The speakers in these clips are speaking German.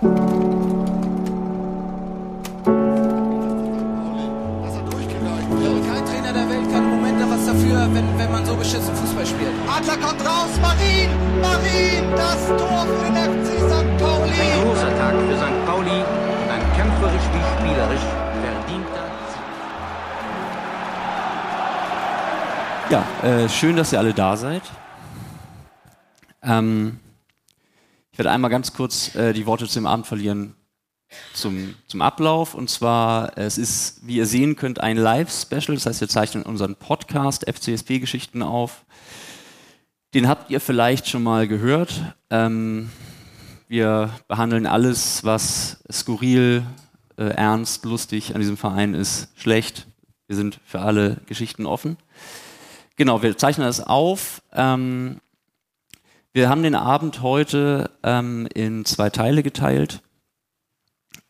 Kein Trainer der Welt kann im Moment da was dafür, wenn, wenn man so beschissen Fußball spielt. Adler kommt raus, Marin, Marin, das Tor für den FC St. Pauli. Ein großer Tag für St. Pauli ein kämpferisch wie spielerisch verdienter Ja, äh, schön, dass ihr alle da seid. Ähm, ich werde einmal ganz kurz äh, die Worte zum Abend verlieren zum, zum Ablauf. Und zwar, es ist, wie ihr sehen könnt, ein Live-Special. Das heißt, wir zeichnen unseren Podcast FCSP-Geschichten auf. Den habt ihr vielleicht schon mal gehört. Ähm, wir behandeln alles, was skurril, äh, ernst, lustig an diesem Verein ist, schlecht. Wir sind für alle Geschichten offen. Genau, wir zeichnen das auf. Ähm, wir haben den Abend heute ähm, in zwei Teile geteilt.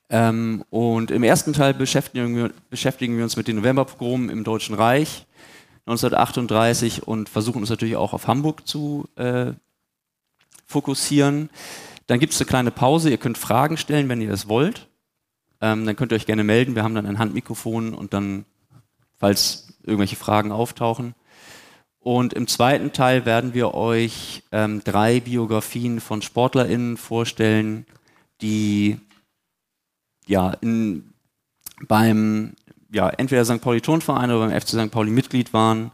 Ähm, und im ersten Teil beschäftigen wir, beschäftigen wir uns mit den Novemberpogromen im Deutschen Reich 1938 und versuchen uns natürlich auch auf Hamburg zu äh, fokussieren. Dann gibt es eine kleine Pause. Ihr könnt Fragen stellen, wenn ihr das wollt. Ähm, dann könnt ihr euch gerne melden. Wir haben dann ein Handmikrofon und dann, falls irgendwelche Fragen auftauchen. Und im zweiten Teil werden wir euch ähm, drei Biografien von SportlerInnen vorstellen, die ja, in, beim ja, entweder St. Pauli Turnverein oder beim FC St. Pauli Mitglied waren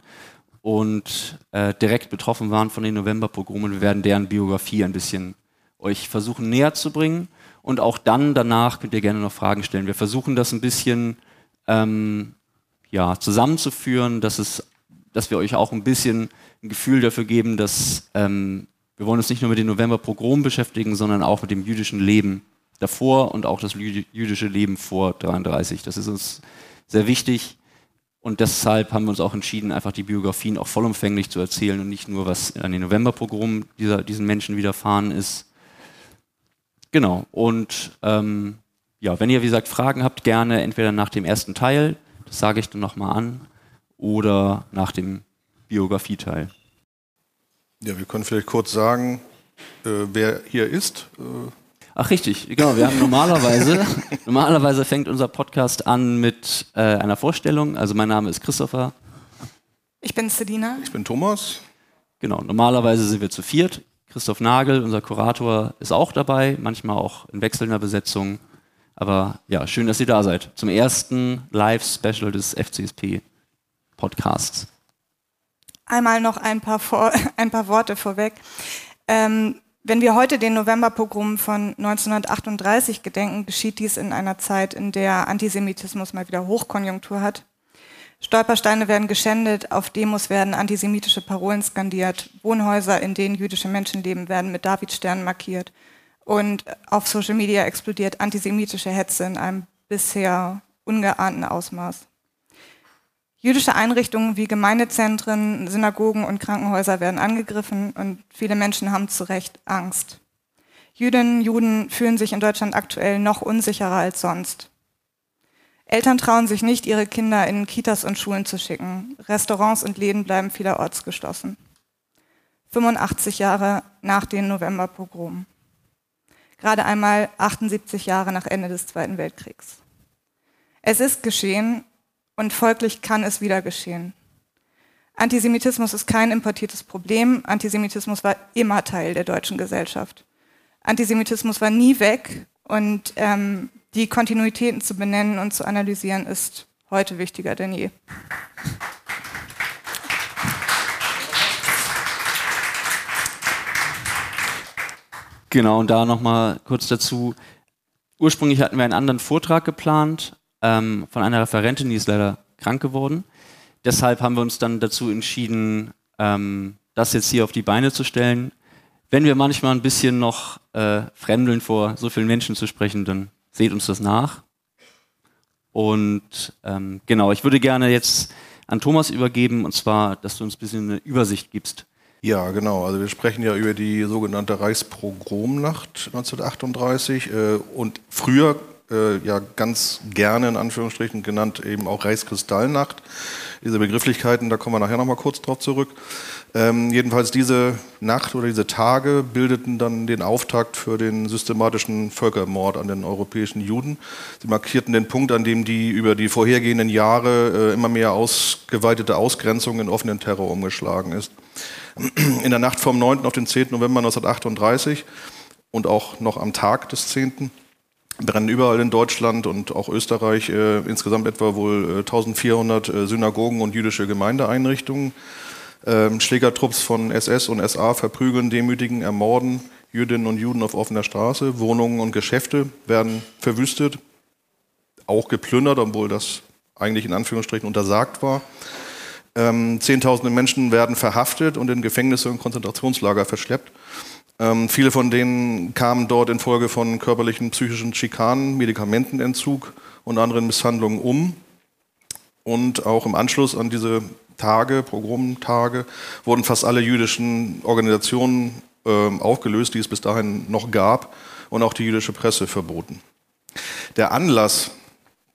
und äh, direkt betroffen waren von den Novemberpogromen. Wir werden deren Biografie ein bisschen euch versuchen näher zu bringen. Und auch dann danach könnt ihr gerne noch Fragen stellen. Wir versuchen das ein bisschen ähm, ja, zusammenzuführen, dass, es, dass wir euch auch ein bisschen ein Gefühl dafür geben, dass ähm, wir wollen uns nicht nur mit den Novemberpogromen beschäftigen, sondern auch mit dem jüdischen Leben davor und auch das jüdische Leben vor 33. Das ist uns sehr wichtig und deshalb haben wir uns auch entschieden, einfach die Biografien auch vollumfänglich zu erzählen und nicht nur, was an den Novemberpogromen dieser, diesen Menschen widerfahren ist. Genau, und ähm, ja, wenn ihr, wie gesagt, Fragen habt, gerne entweder nach dem ersten Teil, das sage ich dann nochmal an, oder nach dem Biografieteil. Ja, wir können vielleicht kurz sagen, äh, wer hier ist. Äh, Ach richtig, genau. Wir haben normalerweise, normalerweise fängt unser Podcast an mit äh, einer Vorstellung. Also mein Name ist Christopher. Ich bin Selina. Ich bin Thomas. Genau, normalerweise sind wir zu viert. Christoph Nagel, unser Kurator, ist auch dabei, manchmal auch in wechselnder Besetzung. Aber ja, schön, dass ihr da seid. Zum ersten Live-Special des FCSP Podcasts. Einmal noch ein paar, Vor ein paar Worte vorweg. Ähm, wenn wir heute den Novemberpogrom von 1938 gedenken, geschieht dies in einer Zeit, in der Antisemitismus mal wieder Hochkonjunktur hat. Stolpersteine werden geschändet, auf Demos werden antisemitische Parolen skandiert, Wohnhäuser, in denen jüdische Menschen leben, werden mit Davidsternen markiert und auf Social Media explodiert antisemitische Hetze in einem bisher ungeahnten Ausmaß. Jüdische Einrichtungen wie Gemeindezentren, Synagogen und Krankenhäuser werden angegriffen und viele Menschen haben zu Recht Angst. Jüdinnen, Juden fühlen sich in Deutschland aktuell noch unsicherer als sonst. Eltern trauen sich nicht, ihre Kinder in Kitas und Schulen zu schicken. Restaurants und Läden bleiben vielerorts geschlossen. 85 Jahre nach den Novemberpogromen. Gerade einmal 78 Jahre nach Ende des Zweiten Weltkriegs. Es ist geschehen und folglich kann es wieder geschehen. Antisemitismus ist kein importiertes Problem. Antisemitismus war immer Teil der deutschen Gesellschaft. Antisemitismus war nie weg und ähm, die Kontinuitäten zu benennen und zu analysieren ist heute wichtiger denn je. Genau, und da nochmal kurz dazu. Ursprünglich hatten wir einen anderen Vortrag geplant, ähm, von einer Referentin, die ist leider krank geworden. Deshalb haben wir uns dann dazu entschieden, ähm, das jetzt hier auf die Beine zu stellen. Wenn wir manchmal ein bisschen noch äh, fremdeln vor so vielen Menschen zu sprechen, dann seht uns das nach. Und ähm, genau, ich würde gerne jetzt an Thomas übergeben, und zwar, dass du uns ein bisschen eine Übersicht gibst. Ja, genau. Also wir sprechen ja über die sogenannte Reichspogromnacht 1938. Äh, und früher äh, ja ganz gerne in Anführungsstrichen genannt eben auch Reichskristallnacht. Diese Begrifflichkeiten, da kommen wir nachher nochmal kurz drauf zurück. Ähm, jedenfalls diese Nacht oder diese Tage bildeten dann den Auftakt für den systematischen Völkermord an den europäischen Juden. Sie markierten den Punkt, an dem die über die vorhergehenden Jahre äh, immer mehr ausgeweitete Ausgrenzung in offenen Terror umgeschlagen ist. In der Nacht vom 9. auf den 10. November 1938 und auch noch am Tag des 10 brennen überall in Deutschland und auch Österreich äh, insgesamt etwa wohl äh, 1400 äh, Synagogen und jüdische Gemeindeeinrichtungen. Ähm, Schlägertrupps von SS und SA verprügeln, demütigen, ermorden Jüdinnen und Juden auf offener Straße. Wohnungen und Geschäfte werden verwüstet, auch geplündert, obwohl das eigentlich in Anführungsstrichen untersagt war. Ähm, Zehntausende Menschen werden verhaftet und in Gefängnisse und Konzentrationslager verschleppt. Ähm, viele von denen kamen dort infolge von körperlichen, psychischen Schikanen, Medikamentenentzug und anderen Misshandlungen um. Und auch im Anschluss an diese Tage, Pogromtage, wurden fast alle jüdischen Organisationen äh, aufgelöst, die es bis dahin noch gab, und auch die jüdische Presse verboten. Der Anlass,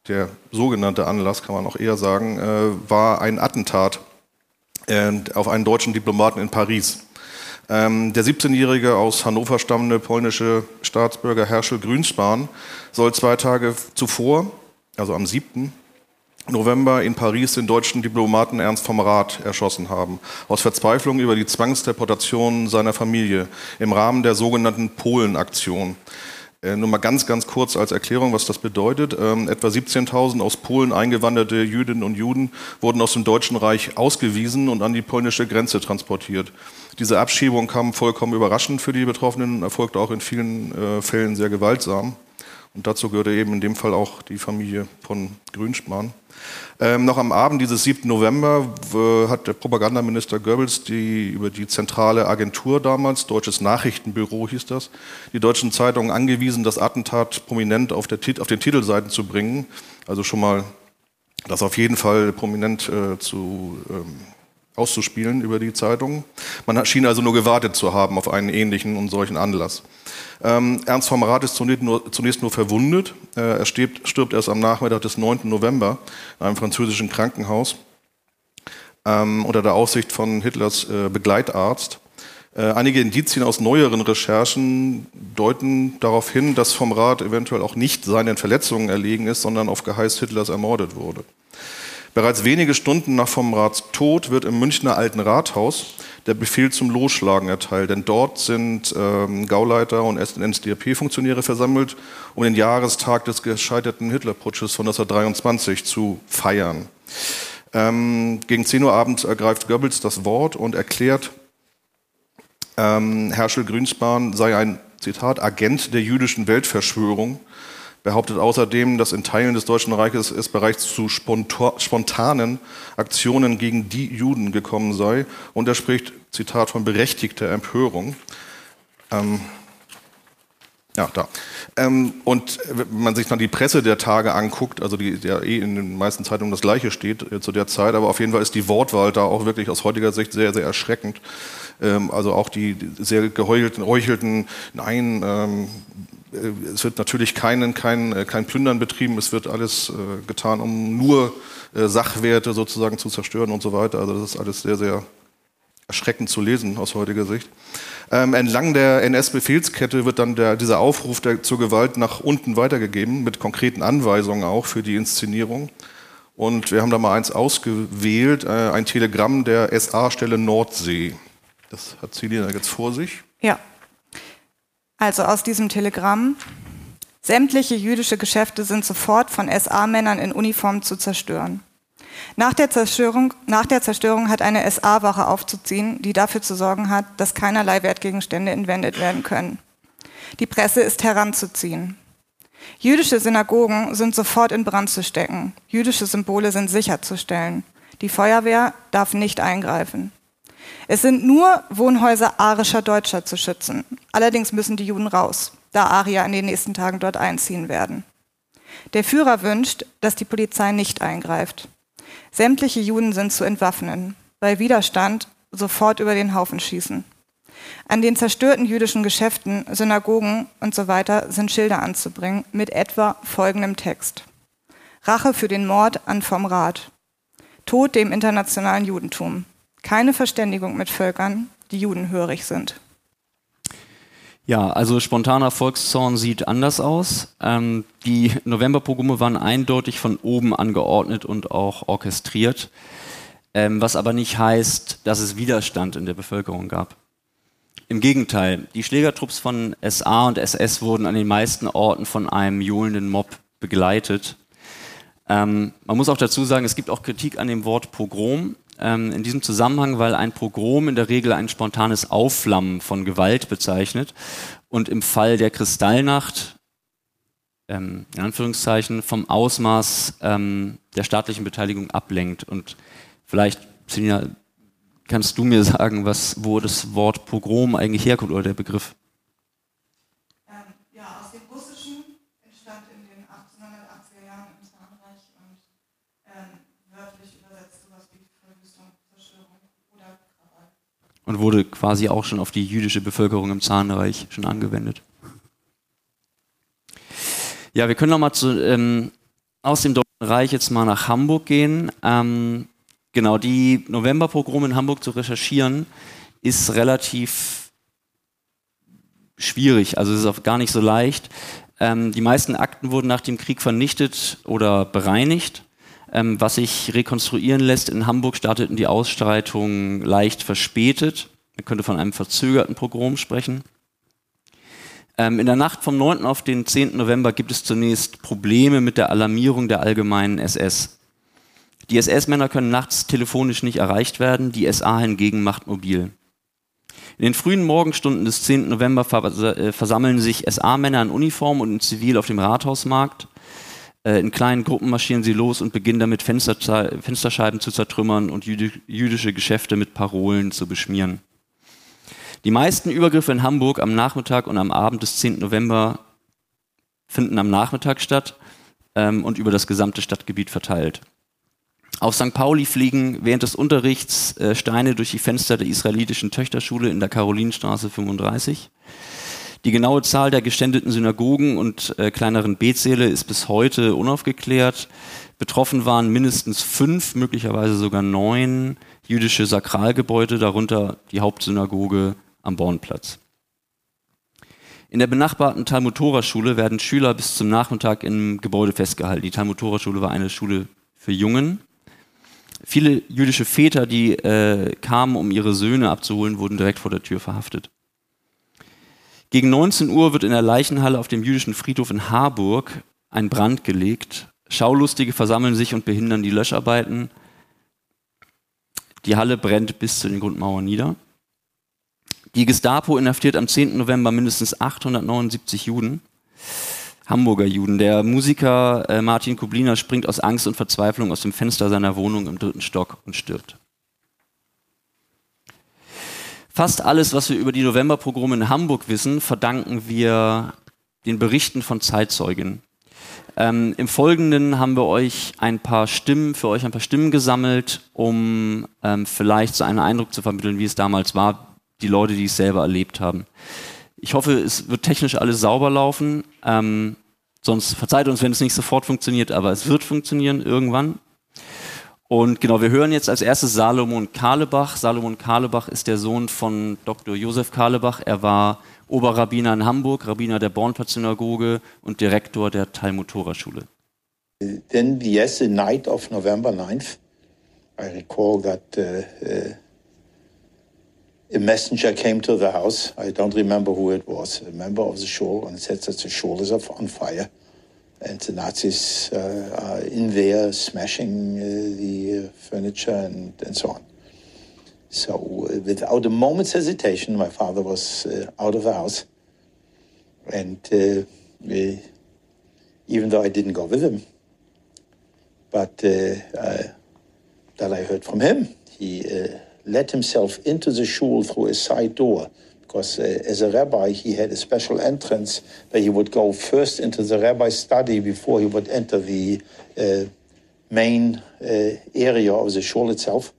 der sogenannte Anlass, kann man auch eher sagen, äh, war ein Attentat äh, auf einen deutschen Diplomaten in Paris. Ähm, der 17-jährige aus Hannover stammende polnische Staatsbürger Herschel Grünspan soll zwei Tage zuvor, also am 7. November in Paris den deutschen Diplomaten Ernst vom Rath erschossen haben, aus Verzweiflung über die Zwangsdeportation seiner Familie im Rahmen der sogenannten Polen-Aktion. Äh, nur mal ganz, ganz kurz als Erklärung, was das bedeutet. Ähm, etwa 17.000 aus Polen eingewanderte Jüdinnen und Juden wurden aus dem Deutschen Reich ausgewiesen und an die polnische Grenze transportiert. Diese Abschiebung kam vollkommen überraschend für die Betroffenen, erfolgte auch in vielen äh, Fällen sehr gewaltsam. Und dazu gehörte eben in dem Fall auch die Familie von Grünspan. Ähm, noch am Abend dieses 7. November äh, hat der Propagandaminister Goebbels die, über die zentrale Agentur damals, Deutsches Nachrichtenbüro hieß das, die deutschen Zeitungen angewiesen, das Attentat prominent auf, der, auf den Titelseiten zu bringen. Also schon mal das auf jeden Fall prominent äh, zu ähm, auszuspielen über die Zeitung. Man schien also nur gewartet zu haben auf einen ähnlichen und solchen Anlass. Ähm, Ernst vom Rath ist zunächst nur, zunächst nur verwundet. Äh, er stirbt, stirbt, erst am Nachmittag des 9. November in einem französischen Krankenhaus ähm, unter der Aufsicht von Hitlers äh, Begleitarzt. Äh, einige Indizien aus neueren Recherchen deuten darauf hin, dass vom Rath eventuell auch nicht seinen Verletzungen erlegen ist, sondern auf Geheiß Hitlers ermordet wurde. Bereits wenige Stunden nach vom Rats Tod wird im Münchner Alten Rathaus der Befehl zum Losschlagen erteilt. Denn dort sind ähm, Gauleiter und NSDAP-Funktionäre versammelt, um den Jahrestag des gescheiterten Hitlerputsches von 1923 zu feiern. Ähm, gegen 10 Uhr abends ergreift Goebbels das Wort und erklärt, ähm, Herschel Grünspan sei ein, Zitat, Agent der jüdischen Weltverschwörung behauptet außerdem, dass in Teilen des Deutschen Reiches es bereits zu spontanen Aktionen gegen die Juden gekommen sei. Und er spricht, Zitat, von berechtigter Empörung. Ähm, ja, da. Ähm, und wenn man sich dann die Presse der Tage anguckt, also die ja eh in den meisten Zeitungen das Gleiche steht äh, zu der Zeit, aber auf jeden Fall ist die Wortwahl da auch wirklich aus heutiger Sicht sehr, sehr erschreckend. Ähm, also auch die sehr geheuchelten, heuchelten, nein, ähm, äh, es wird natürlich kein, kein, äh, kein Plündern betrieben, es wird alles äh, getan, um nur Sachwerte sozusagen zu zerstören und so weiter. Also das ist alles sehr, sehr erschreckend zu lesen aus heutiger Sicht. Ähm, entlang der NS-Befehlskette wird dann der, dieser Aufruf der, zur Gewalt nach unten weitergegeben, mit konkreten Anweisungen auch für die Inszenierung. Und wir haben da mal eins ausgewählt, äh, ein Telegramm der SA-Stelle Nordsee. Das hat Celina jetzt vor sich. Ja, also aus diesem Telegramm. Sämtliche jüdische Geschäfte sind sofort von SA-Männern in Uniform zu zerstören. Nach der, Zerstörung, nach der Zerstörung hat eine SA-Wache aufzuziehen, die dafür zu sorgen hat, dass keinerlei Wertgegenstände entwendet werden können. Die Presse ist heranzuziehen. Jüdische Synagogen sind sofort in Brand zu stecken. Jüdische Symbole sind sicherzustellen. Die Feuerwehr darf nicht eingreifen. Es sind nur Wohnhäuser arischer Deutscher zu schützen. Allerdings müssen die Juden raus, da Arier in den nächsten Tagen dort einziehen werden. Der Führer wünscht, dass die Polizei nicht eingreift. Sämtliche Juden sind zu entwaffnen. Bei Widerstand sofort über den Haufen schießen. An den zerstörten jüdischen Geschäften, Synagogen und so weiter sind Schilder anzubringen mit etwa folgendem Text. Rache für den Mord an vom Rat. Tod dem internationalen Judentum. Keine Verständigung mit Völkern, die judenhörig sind. Ja, also spontaner Volkszorn sieht anders aus. Ähm, die Novemberpogrome waren eindeutig von oben angeordnet und auch orchestriert, ähm, was aber nicht heißt, dass es Widerstand in der Bevölkerung gab. Im Gegenteil, die Schlägertrupps von SA und SS wurden an den meisten Orten von einem johlenden Mob begleitet. Ähm, man muss auch dazu sagen, es gibt auch Kritik an dem Wort Pogrom ähm, in diesem Zusammenhang, weil ein Pogrom in der Regel ein spontanes Aufflammen von Gewalt bezeichnet und im Fall der Kristallnacht ähm, in Anführungszeichen vom Ausmaß ähm, der staatlichen Beteiligung ablenkt. Und vielleicht, Selina, kannst du mir sagen, was, wo das Wort Pogrom eigentlich herkommt oder der Begriff? Und wurde quasi auch schon auf die jüdische Bevölkerung im Zahnreich schon angewendet. Ja, wir können nochmal ähm, aus dem Deutschen Reich jetzt mal nach Hamburg gehen. Ähm, genau, die Novemberpogrome in Hamburg zu recherchieren, ist relativ schwierig, also es ist auch gar nicht so leicht. Ähm, die meisten Akten wurden nach dem Krieg vernichtet oder bereinigt. Ähm, was sich rekonstruieren lässt, in Hamburg starteten die Ausstreitungen leicht verspätet. Man könnte von einem verzögerten Pogrom sprechen. Ähm, in der Nacht vom 9. auf den 10. November gibt es zunächst Probleme mit der Alarmierung der allgemeinen SS. Die SS-Männer können nachts telefonisch nicht erreicht werden, die SA hingegen macht mobil. In den frühen Morgenstunden des 10. November äh, versammeln sich SA-Männer in Uniform und in Zivil auf dem Rathausmarkt. Äh, in kleinen Gruppen marschieren sie los und beginnen damit Fensterscheiben zu zertrümmern und jüdische Geschäfte mit Parolen zu beschmieren. Die meisten Übergriffe in Hamburg am Nachmittag und am Abend des 10. November finden am Nachmittag statt ähm, und über das gesamte Stadtgebiet verteilt. Auf St. Pauli fliegen während des Unterrichts äh, Steine durch die Fenster der israelitischen Töchterschule in der Karolinstraße 35. Die genaue Zahl der geständeten Synagogen und äh, kleineren Betsäle ist bis heute unaufgeklärt. Betroffen waren mindestens fünf, möglicherweise sogar neun jüdische Sakralgebäude, darunter die Hauptsynagoge am Bornplatz. In der benachbarten Talmud-Tora-Schule werden Schüler bis zum Nachmittag im Gebäude festgehalten. Die Talmud-Tora-Schule war eine Schule für Jungen. Viele jüdische Väter, die äh, kamen, um ihre Söhne abzuholen, wurden direkt vor der Tür verhaftet. Gegen 19 Uhr wird in der Leichenhalle auf dem jüdischen Friedhof in Harburg ein Brand gelegt. Schaulustige versammeln sich und behindern die Löscharbeiten. Die Halle brennt bis zu den Grundmauern nieder. Die Gestapo inhaftiert am 10. November mindestens 879 Juden, Hamburger Juden. Der Musiker äh, Martin Kubliner springt aus Angst und Verzweiflung aus dem Fenster seiner Wohnung im dritten Stock und stirbt. Fast alles, was wir über die Novemberpogrome in Hamburg wissen, verdanken wir den Berichten von Zeitzeugen. Ähm, Im Folgenden haben wir euch ein paar Stimmen, für euch ein paar Stimmen gesammelt, um ähm, vielleicht so einen Eindruck zu vermitteln, wie es damals war, die Leute, die es selber erlebt haben. Ich hoffe, es wird technisch alles sauber laufen. Ähm, sonst verzeiht uns, wenn es nicht sofort funktioniert, aber es wird funktionieren irgendwann. Und genau, wir hören jetzt als erstes Salomon Karlebach. Salomon Karlebach ist der Sohn von Dr. Josef Karlebach. Er war Oberrabbiner in Hamburg, Rabbiner der Bornplatz-Synagoge und Direktor der Talmud-Tora-Schule. Then, yes, the night of November 9th, I recall that uh, uh, a messenger came to the house. I don't remember who it was, a member of the shul, and said that the shul is on fire. And the Nazis uh, are in there smashing uh, the uh, furniture and, and so on. So, without a moment's hesitation, my father was out of the house. And we, even though I didn't go with him, but that I heard from him, he let himself into the shul through a side door because uh, as a rabbi, he had a special entrance where he would go first into the rabbi's study before he would enter the uh, main uh, area of the shul itself.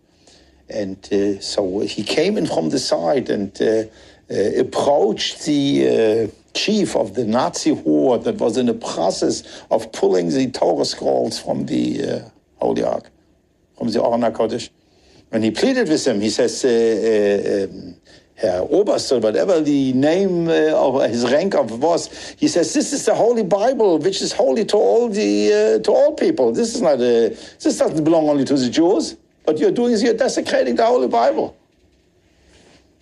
And uh, so he came in from the side and uh, uh, approached the chief of the Nazi horde that was in the process of pulling the Torah scrolls from the Holy Ark, from the Arna Kodesh. And he pleaded with him. He says, um, Herr Oberst or whatever the name uh, of his rank of was, he says this is the Holy Bible, which is holy to all the uh, to all people. This is not a this doesn't belong only to the Jews. What you're doing is you're desecrating the Holy Bible.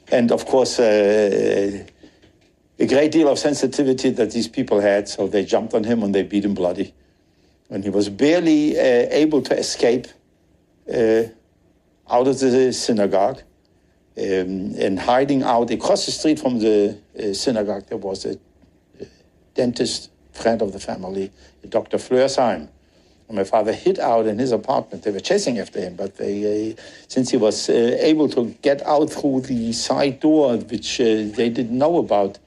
And of course, uh, a great deal of sensitivity that these people had, so they jumped on him and they beat him bloody. And he was barely uh, able to escape uh, out of the synagogue um, and hiding out across the street from the uh, synagogue. There was a, a, dentist friend of the family, Dr. Fleursheim. And my father hid out in his apartment. They were chasing after him, but they, uh, since he was uh, able to get out through the side door, which uh, they didn't know about,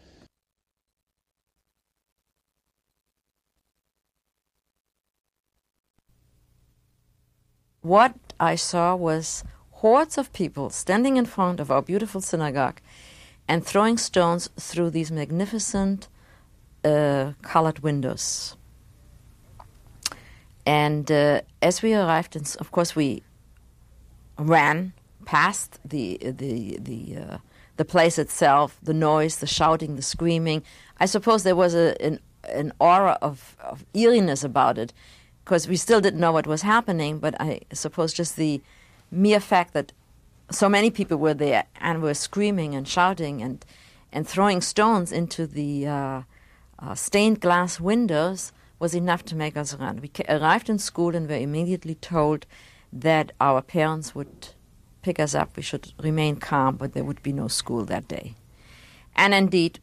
what I saw was hordes of people standing in front of our beautiful synagogue and throwing stones through these magnificent uh, colored windows. And uh, as we arrived, and of course we ran past the the the uh, the place itself, the noise, the shouting, the screaming. I suppose there was a, an an aura of, of eeriness about it, because we still didn't know what was happening. But I suppose just the mere fact that so many people were there and were screaming and shouting and, and throwing stones into the uh, uh, stained glass windows was enough to make us run. We arrived in school and were immediately told that our parents would pick us up. We should remain calm, but there would be no school that day. And indeed,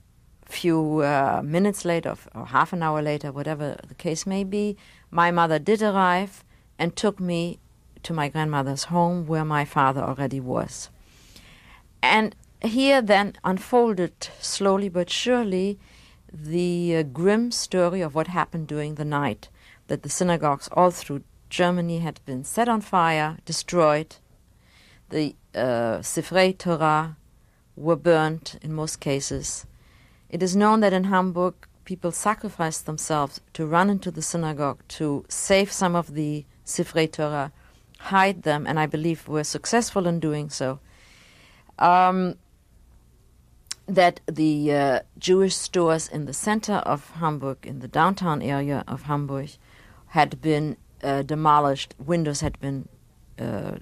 a few uh, minutes later, or half an hour later, whatever the case may be, my mother did arrive and took me to my grandmother's home where my father already was. And here then unfolded slowly but surely the uh, grim story of what happened during the night that the synagogues all through Germany had been set on fire, destroyed. The uh, Sifrei Torah were burnt in most cases. It is known that in Hamburg people sacrificed themselves to run into the synagogue to save some of the Sifrei Torah hide them, and I believe we're successful in doing so. Um, that the uh, Jewish stores in the center of Hamburg, in the downtown area of Hamburg, had been uh, demolished, windows had been uh,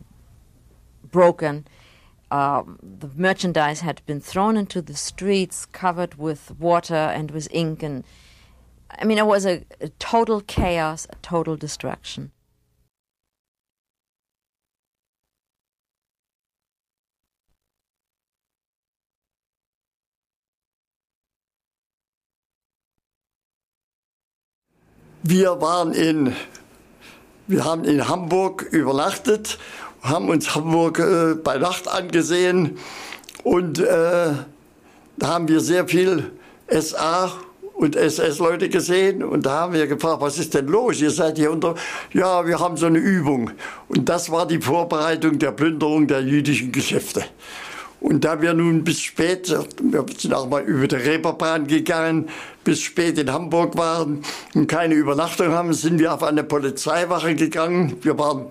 broken, um, the merchandise had been thrown into the streets, covered with water and with ink, and I mean, it was a, a total chaos, a total destruction. Wir waren in, wir haben in Hamburg übernachtet, haben uns Hamburg äh, bei Nacht angesehen und äh, da haben wir sehr viel SA und SS-Leute gesehen und da haben wir gefragt, was ist denn los? Ihr seid hier unter, ja, wir haben so eine Übung. Und das war die Vorbereitung der Plünderung der jüdischen Geschäfte. Und da wir nun bis spät, wir sind auch mal über die Reeperbahn gegangen, bis spät in Hamburg waren und keine Übernachtung haben, sind wir auf eine Polizeiwache gegangen. Wir waren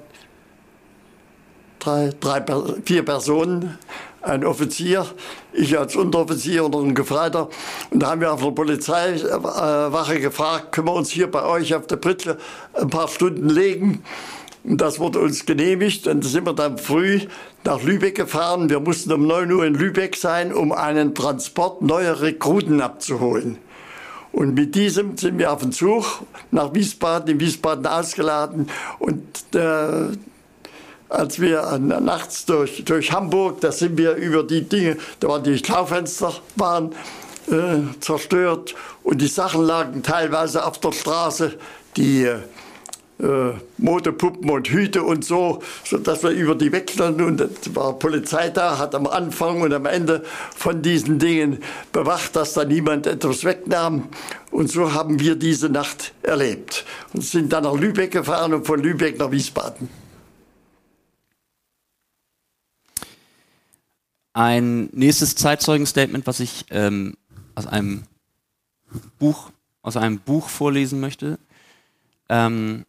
drei, drei, vier Personen, ein Offizier, ich als Unteroffizier und ein Gefreiter. Und da haben wir auf der Polizeiwache gefragt, können wir uns hier bei euch auf der Pritle ein paar Stunden legen? Und das wurde uns genehmigt. Und da sind wir dann früh nach Lübeck gefahren. Wir mussten um 9 Uhr in Lübeck sein, um einen Transport neuer Rekruten abzuholen. Und mit diesem sind wir auf den Zug nach Wiesbaden, in Wiesbaden ausgeladen. Und äh, als wir nachts durch, durch Hamburg, da sind wir über die Dinge, da waren die Schaufenster waren äh, zerstört und die Sachen lagen teilweise auf der Straße. Die äh, äh, Modepuppen und Hüte und so, sodass wir über die wechseln und es war Polizei da, hat am Anfang und am Ende von diesen Dingen bewacht, dass da niemand etwas wegnahm. Und so haben wir diese Nacht erlebt und sind dann nach Lübeck gefahren und von Lübeck nach Wiesbaden. Ein nächstes Zeitzeugenstatement, was ich ähm, aus einem Buch, aus einem Buch vorlesen möchte, ähm,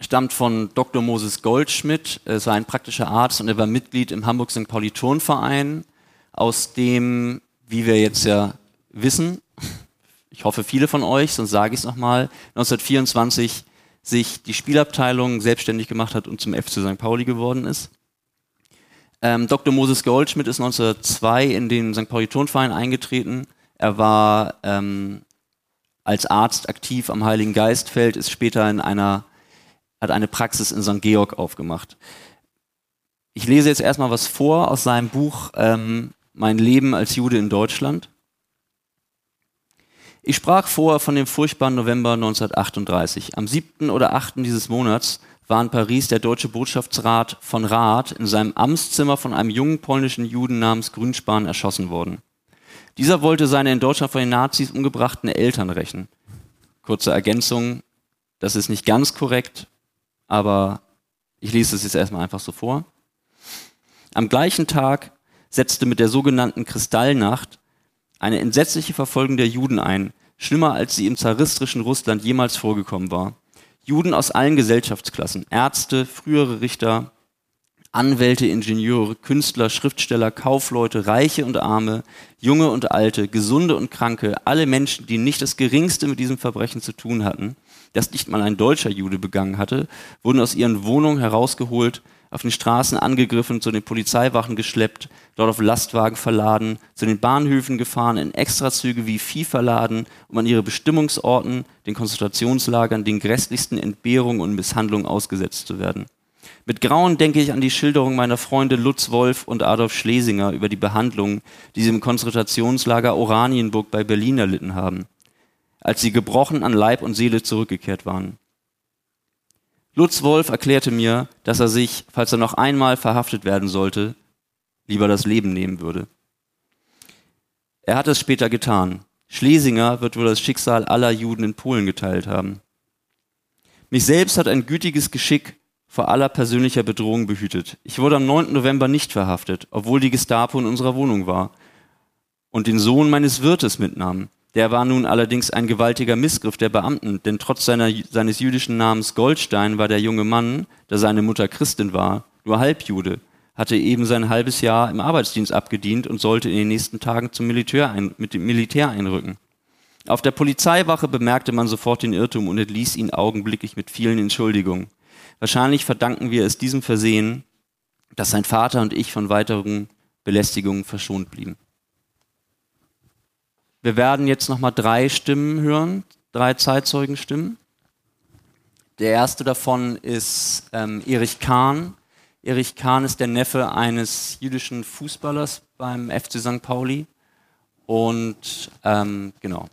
stammt von Dr. Moses Goldschmidt. Er ist ein praktischer Arzt und er war Mitglied im Hamburg St. Pauli Turnverein, aus dem, wie wir jetzt ja wissen, ich hoffe viele von euch, sonst sage ich es nochmal, 1924 sich die Spielabteilung selbstständig gemacht hat und zum FC St. Pauli geworden ist. Ähm, Dr. Moses Goldschmidt ist 1902 in den St. Pauli Turnverein eingetreten. Er war ähm, als Arzt aktiv am Heiligen Geistfeld, ist später in einer, hat eine Praxis in St. Georg aufgemacht. Ich lese jetzt erstmal was vor aus seinem Buch ähm, Mein Leben als Jude in Deutschland. Ich sprach vorher von dem furchtbaren November 1938. Am 7. oder 8. dieses Monats war in Paris der deutsche Botschaftsrat von Rath in seinem Amtszimmer von einem jungen polnischen Juden namens Grünspan erschossen worden. Dieser wollte seine in Deutschland von den Nazis umgebrachten Eltern rächen. Kurze Ergänzung, das ist nicht ganz korrekt, aber ich lese es jetzt erstmal einfach so vor. Am gleichen Tag setzte mit der sogenannten Kristallnacht eine entsetzliche Verfolgung der Juden ein, schlimmer als sie im zaristischen Russland jemals vorgekommen war. Juden aus allen Gesellschaftsklassen, Ärzte, frühere Richter, Anwälte, Ingenieure, Künstler, Schriftsteller, Kaufleute, Reiche und Arme, Junge und Alte, Gesunde und Kranke, alle Menschen, die nicht das Geringste mit diesem Verbrechen zu tun hatten, das nicht mal ein deutscher Jude begangen hatte, wurden aus ihren Wohnungen herausgeholt, auf den Straßen angegriffen, zu den Polizeiwachen geschleppt, dort auf Lastwagen verladen, zu den Bahnhöfen gefahren, in Extrazüge wie Vieh verladen, um an ihre Bestimmungsorten, den Konzentrationslagern, den grässlichsten Entbehrungen und Misshandlungen ausgesetzt zu werden. Mit Grauen denke ich an die Schilderung meiner Freunde Lutz Wolf und Adolf Schlesinger über die Behandlung, die sie im Konzentrationslager Oranienburg bei Berlin erlitten haben, als sie gebrochen an Leib und Seele zurückgekehrt waren. Lutz Wolf erklärte mir, dass er sich, falls er noch einmal verhaftet werden sollte, lieber das Leben nehmen würde. Er hat es später getan. Schlesinger wird wohl das Schicksal aller Juden in Polen geteilt haben. Mich selbst hat ein gütiges Geschick vor aller persönlicher Bedrohung behütet. Ich wurde am 9. November nicht verhaftet, obwohl die Gestapo in unserer Wohnung war und den Sohn meines Wirtes mitnahm. Der war nun allerdings ein gewaltiger Missgriff der Beamten, denn trotz seiner, seines jüdischen Namens Goldstein war der junge Mann, da seine Mutter Christin war, nur Halbjude, hatte eben sein halbes Jahr im Arbeitsdienst abgedient und sollte in den nächsten Tagen zum Militär ein, mit dem Militär einrücken. Auf der Polizeiwache bemerkte man sofort den Irrtum und entließ ihn augenblicklich mit vielen Entschuldigungen. Wahrscheinlich verdanken wir es diesem Versehen, dass sein Vater und ich von weiteren Belästigungen verschont blieben. Wir werden jetzt nochmal drei Stimmen hören, drei Zeitzeugenstimmen. Der erste davon ist ähm, Erich Kahn. Erich Kahn ist der Neffe eines jüdischen Fußballers beim FC St. Pauli. Und ähm, genau,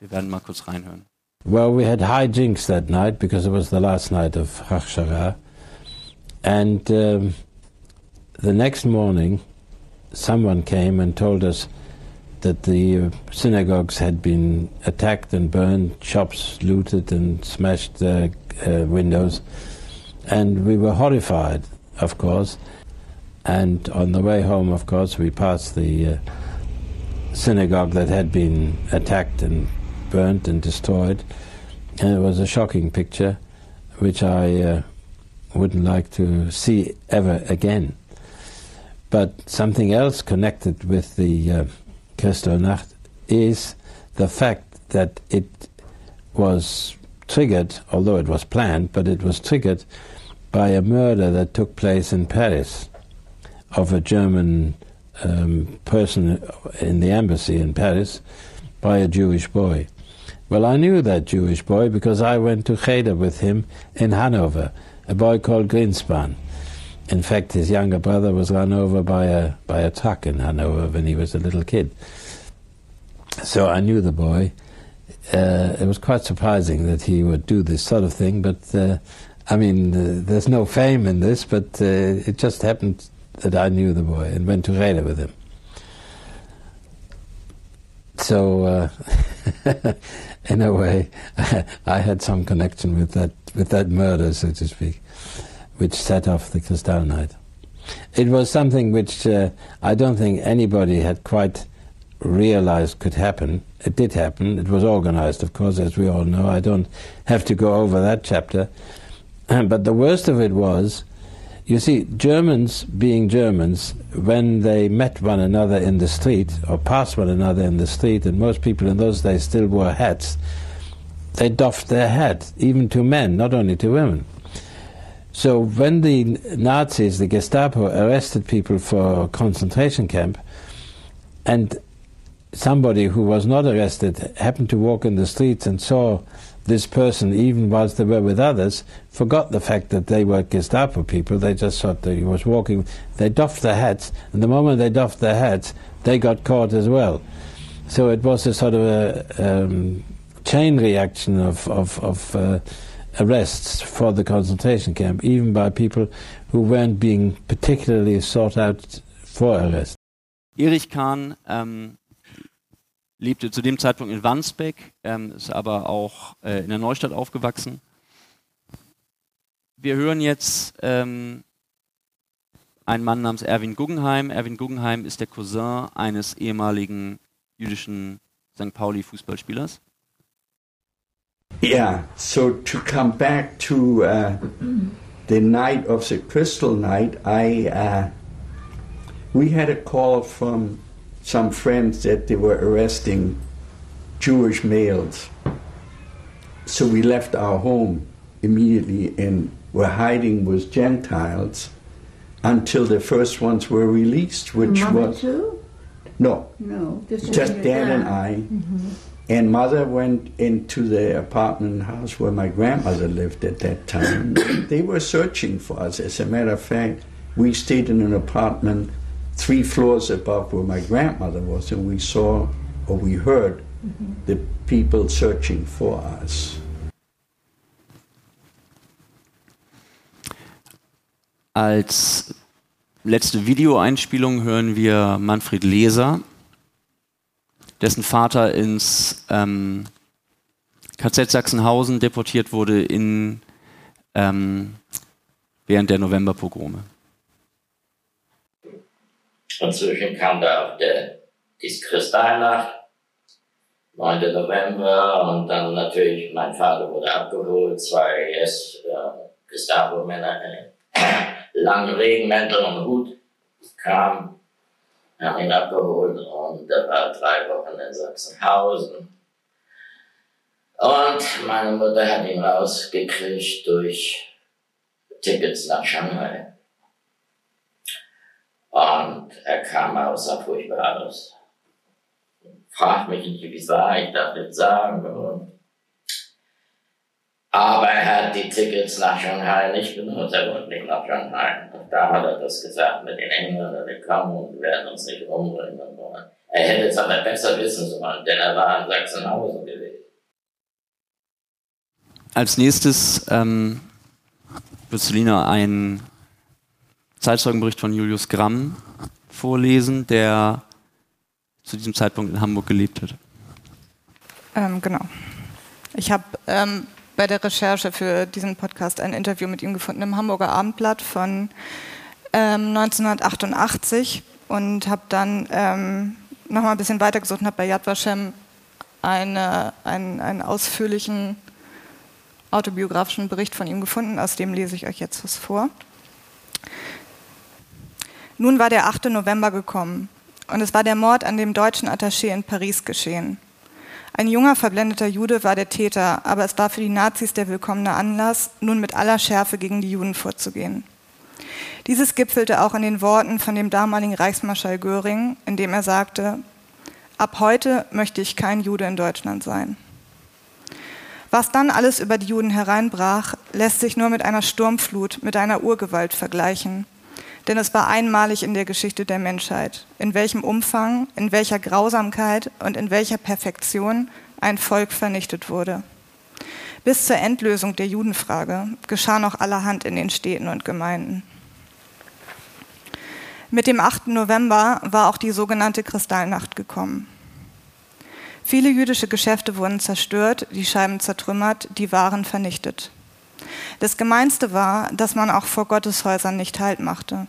wir werden mal kurz reinhören. Well, we had high jinks that night because it was the last night of Hachshara. And um, the next morning, someone came and told us that the synagogues had been attacked and burned, shops looted and smashed uh, uh, windows. And we were horrified, of course. And on the way home, of course, we passed the uh, synagogue that had been attacked and burnt and destroyed. And it was a shocking picture, which I uh, wouldn't like to see ever again. But something else connected with the uh, Kristallnacht is the fact that it was triggered, although it was planned, but it was triggered by a murder that took place in Paris of a German um, person in the embassy in Paris by a Jewish boy. Well, I knew that Jewish boy because I went to Cheder with him in Hanover, a boy called Greenspan. In fact, his younger brother was run over by a by a truck in Hanover when he was a little kid. So I knew the boy. Uh, it was quite surprising that he would do this sort of thing, but uh, I mean, uh, there's no fame in this, but uh, it just happened that I knew the boy and went to Reda with him. So, uh, in a way, I had some connection with that with that murder, so to speak which set off the Kristallnacht. it was something which uh, I don't think anybody had quite realized could happen. It did happen. It was organized, of course, as we all know. I don't have to go over that chapter. but the worst of it was, you see, Germans being Germans, when they met one another in the street or passed one another in the street, and most people in those days still wore hats, they doffed their hat, even to men, not only to women. So when the Nazis, the Gestapo, arrested people for concentration camp, and somebody who was not arrested happened to walk in the streets and saw this person, even whilst they were with others, forgot the fact that they were Gestapo people. They just thought that he was walking. They doffed their hats, and the moment they doffed their hats, they got caught as well. So it was a sort of a um, chain reaction of, of, of uh, arrests for the concentration camp, even by people who weren't being particularly sought out for arrest. Erich Kahn ähm, lebte zu dem Zeitpunkt in Wandsbek, ähm, ist aber auch äh, in der Neustadt aufgewachsen. Wir hören jetzt ähm, einen Mann namens Erwin Guggenheim. Erwin Guggenheim ist der Cousin eines ehemaligen jüdischen St. Pauli-Fußballspielers. Yeah, so to come back to uh, the night of the Crystal Night, I uh, we had a call from some friends that they were arresting Jewish males. So we left our home immediately and were hiding with Gentiles until the first ones were released, which Mother was too? no, No, just, just Dan and dad. I. Mhm. And mother went into the apartment house where my grandmother lived at that time. they were searching for us. As a matter of fact, we stayed in an apartment three floors above where my grandmother was, and we saw or we heard mm-hmm. the people searching for us. Als letzte Videoeinspielung hören wir Manfred Leser, dessen Vater ins ähm, KZ Sachsenhausen deportiert wurde in, ähm, während der Novemberpogrome. Inzwischen kam da auch der, die Kristallnacht, 9. November, und dann natürlich, mein Vater wurde abgeholt, zwei yes, äh, Gestapo-Männer in langen Regenmänteln und Hut kamen, haben ihn abgeholt und er war drei Wochen in Sachsenhausen. Und meine Mutter hat ihn rausgekriegt durch Tickets nach Shanghai. Und er kam aus, sah furchtbar aus. Frag mich nicht, wie es war, ich darf nicht sagen. Und aber er hat die Tickets nach Shanghai nicht benutzt, er wollte nicht nach Shanghai. Und da hat er das gesagt mit den Engländern, die kommen und werden uns nicht umbringen. So. Er hätte es aber besser wissen sollen, denn er war in Sachsenhausen gewesen. Als nächstes ähm, wird Selina einen Zeitzeugenbericht von Julius Gramm vorlesen, der zu diesem Zeitpunkt in Hamburg gelebt hat. Ähm, genau. Ich habe ähm, bei der Recherche für diesen Podcast ein Interview mit ihm gefunden im Hamburger Abendblatt von ähm, 1988 und habe dann ähm, nochmal ein bisschen weitergesucht und habe bei Yad Vashem eine, einen, einen ausführlichen autobiografischen Bericht von ihm gefunden, aus dem lese ich euch jetzt was vor. Nun war der 8. November gekommen und es war der Mord an dem deutschen Attaché in Paris geschehen. Ein junger, verblendeter Jude war der Täter, aber es war für die Nazis der willkommene Anlass, nun mit aller Schärfe gegen die Juden vorzugehen. Dieses gipfelte auch in den Worten von dem damaligen Reichsmarschall Göring, in dem er sagte, ab heute möchte ich kein Jude in Deutschland sein. Was dann alles über die Juden hereinbrach, lässt sich nur mit einer Sturmflut, mit einer Urgewalt vergleichen. Denn es war einmalig in der Geschichte der Menschheit, in welchem Umfang, in welcher Grausamkeit und in welcher Perfektion ein Volk vernichtet wurde. Bis zur Endlösung der Judenfrage geschah noch allerhand in den Städten und Gemeinden. Mit dem 8. November war auch die sogenannte Kristallnacht gekommen. Viele jüdische Geschäfte wurden zerstört, die Scheiben zertrümmert, die Waren vernichtet. Das Gemeinste war, dass man auch vor Gotteshäusern nicht Halt machte.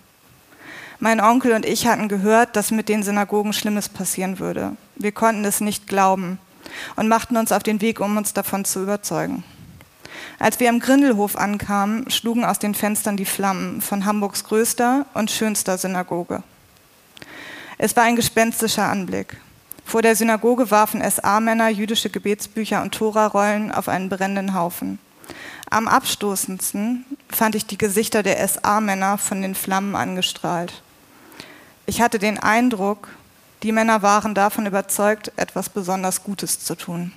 Mein Onkel und ich hatten gehört, dass mit den Synagogen Schlimmes passieren würde. Wir konnten es nicht glauben und machten uns auf den Weg, um uns davon zu überzeugen. Als wir am Grindelhof ankamen, schlugen aus den Fenstern die Flammen von Hamburgs größter und schönster Synagoge. Es war ein gespenstischer Anblick. Vor der Synagoge warfen SA-Männer jüdische Gebetsbücher und Torarollen auf einen brennenden Haufen. Am abstoßendsten fand ich die Gesichter der SA-Männer von den Flammen angestrahlt. Ich hatte den Eindruck, die Männer waren davon überzeugt, etwas besonders Gutes zu tun.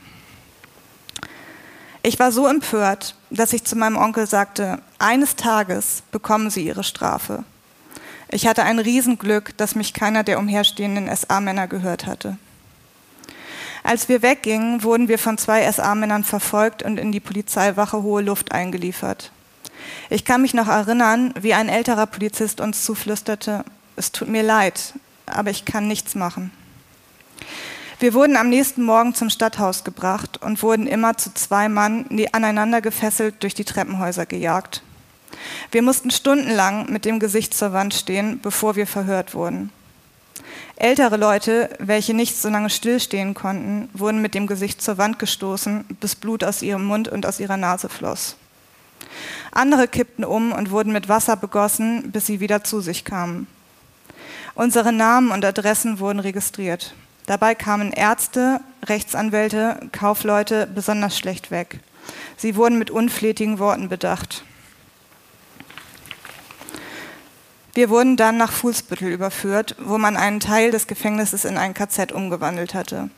Ich war so empört, dass ich zu meinem Onkel sagte, eines Tages bekommen Sie Ihre Strafe. Ich hatte ein Riesenglück, dass mich keiner der umherstehenden SA-Männer gehört hatte. Als wir weggingen, wurden wir von zwei SA-Männern verfolgt und in die Polizeiwache Hohe Luft eingeliefert. Ich kann mich noch erinnern, wie ein älterer Polizist uns zuflüsterte, es tut mir leid, aber ich kann nichts machen. Wir wurden am nächsten Morgen zum Stadthaus gebracht und wurden immer zu zwei Mann aneinander gefesselt durch die Treppenhäuser gejagt. Wir mussten stundenlang mit dem Gesicht zur Wand stehen, bevor wir verhört wurden. Ältere Leute, welche nicht so lange stillstehen konnten, wurden mit dem Gesicht zur Wand gestoßen, bis Blut aus ihrem Mund und aus ihrer Nase floss. Andere kippten um und wurden mit Wasser begossen, bis sie wieder zu sich kamen. Unsere Namen und Adressen wurden registriert. Dabei kamen Ärzte, Rechtsanwälte, Kaufleute besonders schlecht weg. Sie wurden mit unflätigen Worten bedacht. Wir wurden dann nach Fuhlsbüttel überführt, wo man einen Teil des Gefängnisses in ein KZ umgewandelt hatte.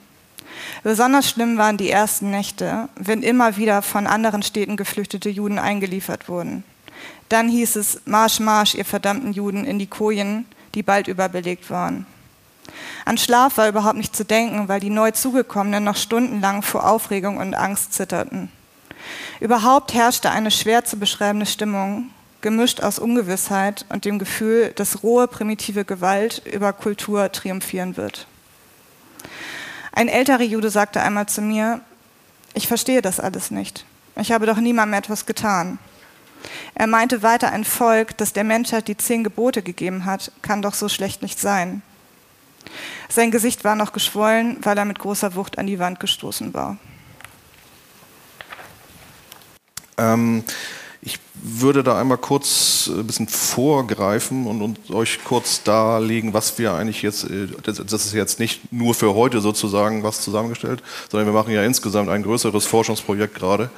Besonders schlimm waren die ersten Nächte, wenn immer wieder von anderen Städten geflüchtete Juden eingeliefert wurden. Dann hieß es Marsch, Marsch, ihr verdammten Juden, in die Kojen, die bald überbelegt waren. An Schlaf war überhaupt nicht zu denken, weil die neu zugekommenen noch stundenlang vor Aufregung und Angst zitterten. Überhaupt herrschte eine schwer zu beschreibende Stimmung, gemischt aus Ungewissheit und dem Gefühl, dass rohe primitive Gewalt über Kultur triumphieren wird. Ein älterer Jude sagte einmal zu mir, ich verstehe das alles nicht. Ich habe doch niemandem etwas getan. Er meinte weiter, ein Volk, das der Menschheit die zehn Gebote gegeben hat, kann doch so schlecht nicht sein. Sein Gesicht war noch geschwollen, weil er mit großer Wucht an die Wand gestoßen war. Ähm, ich würde da einmal kurz äh, ein bisschen vorgreifen und, und, euch kurz darlegen, was wir eigentlich jetzt, äh, das, ist jetzt nicht nur für heute sozusagen was zusammengestellt, sondern wir machen ja insgesamt ein größeres Forschungsprojekt gerade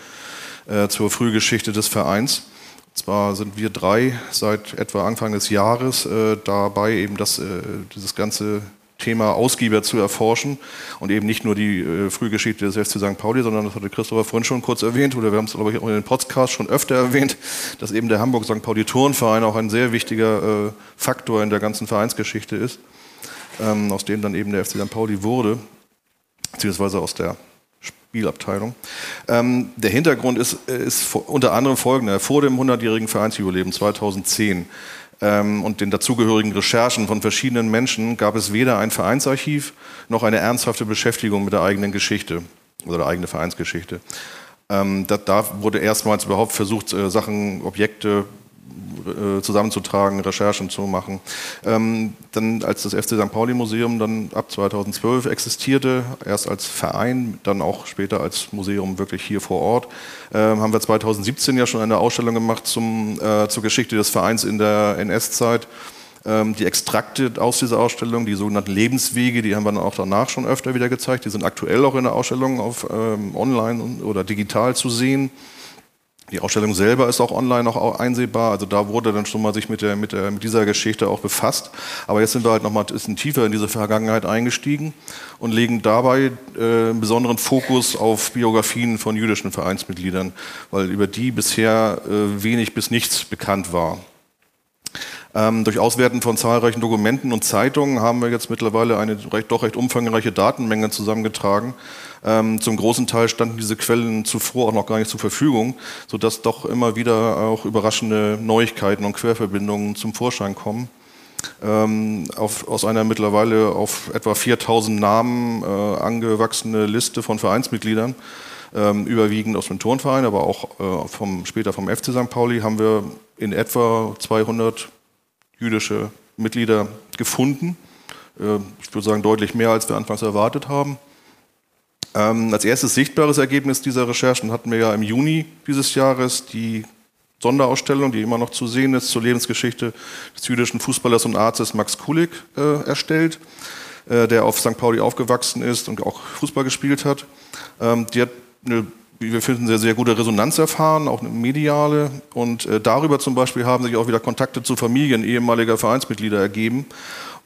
äh, zur Frühgeschichte des Vereins. Zwar sind wir drei seit etwa Anfang des Jahres äh, dabei, eben das, äh, dieses ganze Thema ausgiebiger zu erforschen und eben nicht nur die äh, Frühgeschichte des FC St. Pauli, sondern das hatte Christopher vorhin schon kurz erwähnt oder wir haben es glaube ich auch in den Podcast schon öfter erwähnt, dass eben der Hamburg St. Pauli Turnverein auch ein sehr wichtiger äh, Faktor in der ganzen Vereinsgeschichte ist, ähm, aus dem dann eben der FC St. Pauli wurde, beziehungsweise aus der Spielabteilung. Ähm, der Hintergrund ist, ist unter anderem folgender. Vor dem 100-jährigen Vereinsjubiläum 2010 ähm, und den dazugehörigen Recherchen von verschiedenen Menschen gab es weder ein Vereinsarchiv noch eine ernsthafte Beschäftigung mit der eigenen Geschichte oder der eigenen Vereinsgeschichte. Ähm, da, da, wurde erstmals überhaupt versucht, äh, Sachen, Objekte zusammenzutragen, Recherchen zu machen. Ähm, dann, als das FC St. Pauli Museum dann ab 2012 existierte, erst als Verein, dann auch später als Museum wirklich hier vor Ort, äh, haben wir 2017 ja schon eine Ausstellung gemacht zum, äh, zur Geschichte des Vereins in der NS-Zeit ähm, die Extrakte aus dieser Ausstellung, die sogenannten Lebenswege, die haben wir dann auch danach schon öfter wieder gezeigt. Die sind aktuell auch in der Ausstellung auf ähm, online oder digital zu sehen. Die Ausstellung selber ist auch online noch einsehbar. Also da wurde dann schon mal sich mit, der, mit, der, mit dieser Geschichte auch befasst. Aber jetzt sind wir halt noch mal ein bisschen tiefer in diese Vergangenheit eingestiegen und legen dabei äh, einen besonderen Fokus auf Biografien von jüdischen Vereinsmitgliedern, weil über die bisher äh, wenig bis nichts bekannt war. Ähm, durch Auswerten von zahlreichen Dokumenten und Zeitungen haben wir jetzt mittlerweile eine recht, doch recht umfangreiche Datenmenge zusammengetragen. Ähm, zum großen Teil standen diese Quellen zuvor auch noch gar nicht zur Verfügung, sodass doch immer wieder auch überraschende Neuigkeiten und Querverbindungen zum Vorschein kommen. Ähm, auf, aus einer mittlerweile auf etwa 4000 Namen äh, angewachsene Liste von Vereinsmitgliedern, ähm, überwiegend aus dem Turnverein, aber auch äh, vom, später vom FC St. Pauli, haben wir in etwa 200 jüdische Mitglieder gefunden. Äh, ich würde sagen, deutlich mehr, als wir anfangs erwartet haben. Ähm, als erstes sichtbares Ergebnis dieser Recherchen hatten wir ja im Juni dieses Jahres die Sonderausstellung, die immer noch zu sehen ist, zur Lebensgeschichte des jüdischen Fußballers und Arztes Max Kulik äh, erstellt, äh, der auf St. Pauli aufgewachsen ist und auch Fußball gespielt hat. Ähm, die hat eine wie wir finden, sehr, sehr gute Resonanz erfahren, auch eine mediale. Und äh, darüber zum Beispiel haben sich auch wieder Kontakte zu Familien ehemaliger Vereinsmitglieder ergeben.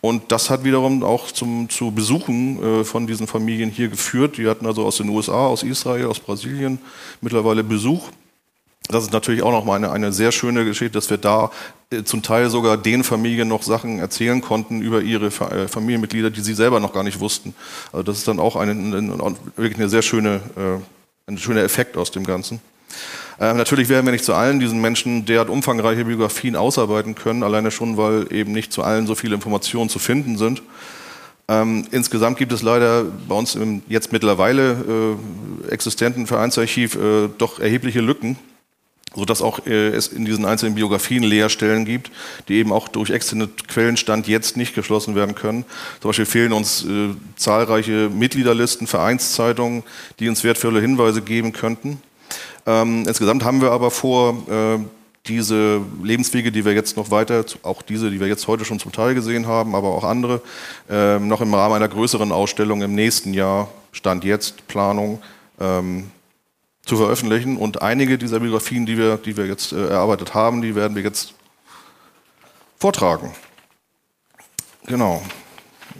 Und das hat wiederum auch zum, zu Besuchen äh, von diesen Familien hier geführt. Die hatten also aus den USA, aus Israel, aus Brasilien mittlerweile Besuch. Das ist natürlich auch nochmal eine, eine sehr schöne Geschichte, dass wir da äh, zum Teil sogar den Familien noch Sachen erzählen konnten über ihre äh, Familienmitglieder, die sie selber noch gar nicht wussten. Also das ist dann auch eine, eine, wirklich eine sehr schöne, äh, ein schöner Effekt aus dem Ganzen. Äh, natürlich werden wir nicht zu allen diesen Menschen derart umfangreiche Biografien ausarbeiten können, alleine schon, weil eben nicht zu allen so viele Informationen zu finden sind. Ähm, insgesamt gibt es leider bei uns im jetzt mittlerweile äh, existenten Vereinsarchiv äh, doch erhebliche Lücken, sodass auch äh, es in diesen einzelnen Biografien Leerstellen gibt, die eben auch durch externe Quellenstand jetzt nicht geschlossen werden können. Zum Beispiel fehlen uns äh, zahlreiche Mitgliederlisten, Vereinszeitungen, die uns wertvolle Hinweise geben könnten. Ähm, insgesamt haben wir aber vor, äh, diese Lebenswege, die wir jetzt noch weiter, auch diese, die wir jetzt heute schon zum Teil gesehen haben, aber auch andere, äh, noch im Rahmen einer größeren Ausstellung im nächsten Jahr, Stand jetzt, Planung, ähm, zu veröffentlichen. Und einige dieser Biografien, die wir, die wir jetzt äh, erarbeitet haben, die werden wir jetzt vortragen. Genau.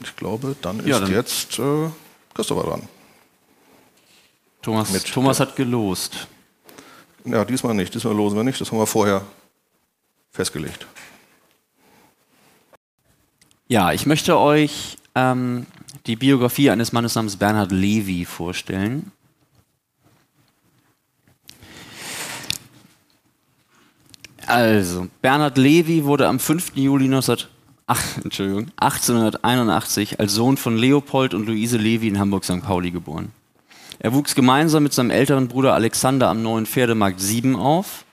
Ich glaube, dann ist ja, dann jetzt äh, Christopher dran. Thomas, Thomas hat gelost. Ja, diesmal nicht. Diesmal losen wir nicht. Das haben wir vorher festgelegt. Ja, ich möchte euch ähm, die Biografie eines Mannes namens Bernhard Levy vorstellen. Also, Bernhard Levy wurde am 5. Juli 19, ach, 1881 als Sohn von Leopold und Luise Levy in Hamburg-St. Pauli geboren. Er wuchs gemeinsam mit seinem älteren Bruder Alexander am neuen Pferdemarkt 7 auf.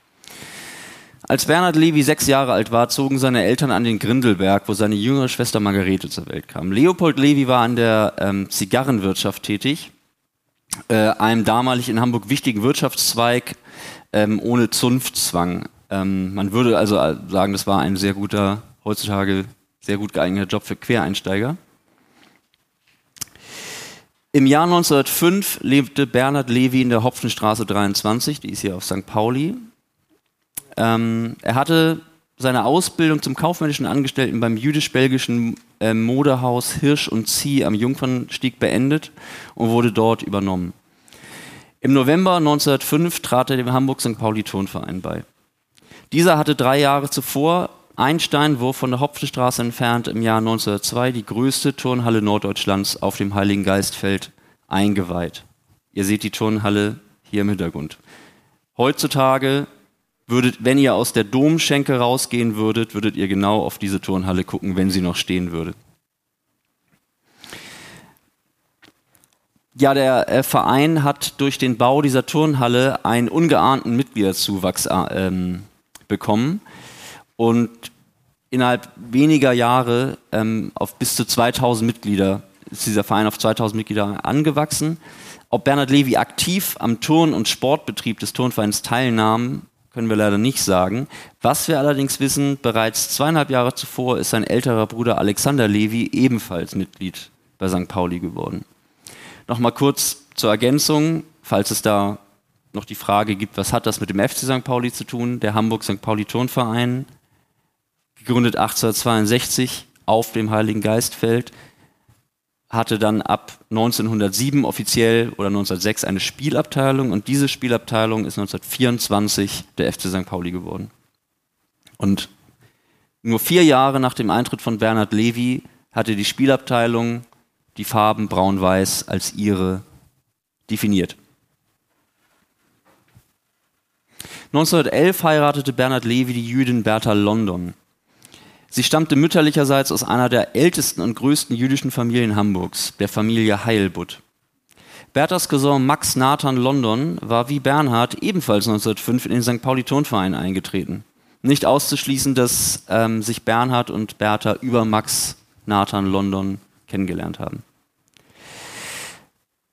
Als Bernhard Levi sechs Jahre alt war, zogen seine Eltern an den Grindelberg, wo seine jüngere Schwester Margarete zur Welt kam. Leopold Levi war an der ähm, Zigarrenwirtschaft tätig, äh, einem damalig in Hamburg wichtigen Wirtschaftszweig ähm, ohne Zunftzwang. Ähm, man würde also sagen, das war ein sehr guter, heutzutage sehr gut geeigneter Job für Quereinsteiger. Im Jahr 1905 lebte Bernhard Levi in der Hopfenstraße 23, die ist hier auf St. Pauli. Ähm, er hatte seine Ausbildung zum kaufmännischen Angestellten beim jüdisch-belgischen äh, Modehaus Hirsch und Zieh am Jungfernstieg beendet und wurde dort übernommen. Im November 1905 trat er dem Hamburg-St. Pauli-Turnverein bei. Dieser hatte drei Jahre zuvor ein Steinwurf von der Hopfenstraße entfernt im Jahr 1902 die größte Turnhalle Norddeutschlands auf dem Heiligen Geistfeld eingeweiht. Ihr seht die Turnhalle hier im Hintergrund. Heutzutage würdet, wenn ihr aus der Domschenke rausgehen würdet, würdet ihr genau auf diese Turnhalle gucken, wenn sie noch stehen würde. Ja, der äh, Verein hat durch den Bau dieser Turnhalle einen ungeahnten Mitgliederzuwachs äh, ähm, bekommen und innerhalb weniger Jahre ähm, auf bis zu 2000 Mitglieder ist dieser Verein auf 2000 Mitglieder angewachsen. Ob Bernhard Levi aktiv am Turn- und Sportbetrieb des Turnvereins teilnahm, können wir leider nicht sagen. Was wir allerdings wissen, bereits zweieinhalb Jahre zuvor ist sein älterer Bruder Alexander Levi ebenfalls Mitglied bei St. Pauli geworden. Nochmal kurz zur Ergänzung, falls es da noch die Frage gibt, was hat das mit dem FC St. Pauli zu tun? Der Hamburg St. Pauli Turnverein gegründet 1862 auf dem Heiligen Geistfeld, hatte dann ab 1907 offiziell oder 1906 eine Spielabteilung und diese Spielabteilung ist 1924 der FC St. Pauli geworden. Und nur vier Jahre nach dem Eintritt von Bernhard Levy hatte die Spielabteilung die Farben braun-weiß als ihre definiert. 1911 heiratete Bernhard Levy die Jüdin Bertha London. Sie stammte mütterlicherseits aus einer der ältesten und größten jüdischen Familien Hamburgs, der Familie Heilbutt. Berthas Cousin Max Nathan London war wie Bernhard ebenfalls 1905 in den St. Pauli Turnverein eingetreten. Nicht auszuschließen, dass ähm, sich Bernhard und Bertha über Max Nathan London kennengelernt haben.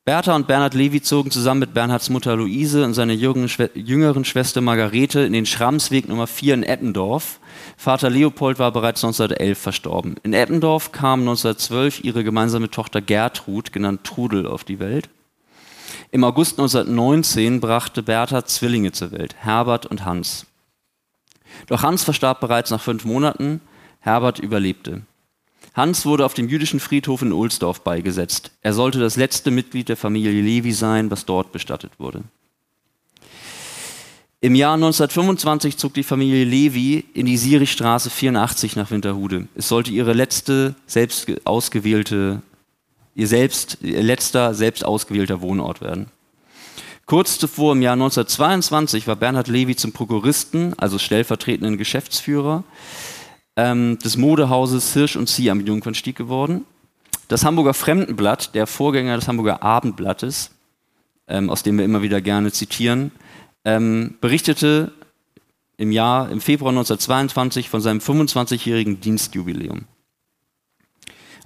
Bertha und Bernhard Levi zogen zusammen mit Bernhards Mutter Luise und seiner jüngeren Schwester Margarete in den Schramsweg Nummer 4 in Eppendorf. Vater Leopold war bereits 1911 verstorben. In Eppendorf kam 1912 ihre gemeinsame Tochter Gertrud, genannt Trudel, auf die Welt. Im August 1919 brachte Bertha Zwillinge zur Welt, Herbert und Hans. Doch Hans verstarb bereits nach fünf Monaten, Herbert überlebte. Hans wurde auf dem jüdischen Friedhof in Ohlsdorf beigesetzt. Er sollte das letzte Mitglied der Familie Levi sein, was dort bestattet wurde. Im Jahr 1925 zog die Familie Levi in die Sirichstraße 84 nach Winterhude. Es sollte ihre letzte selbst ausgewählte, ihr selbst, ihr letzter selbst ausgewählter Wohnort werden. Kurz zuvor, im Jahr 1922, war Bernhard Levi zum Prokuristen, also stellvertretenden Geschäftsführer, ähm, des Modehauses Hirsch und Sie am Jungfernstieg geworden. Das Hamburger Fremdenblatt, der Vorgänger des Hamburger Abendblattes, ähm, aus dem wir immer wieder gerne zitieren, ähm, berichtete im Jahr, im Februar 1922 von seinem 25-jährigen Dienstjubiläum.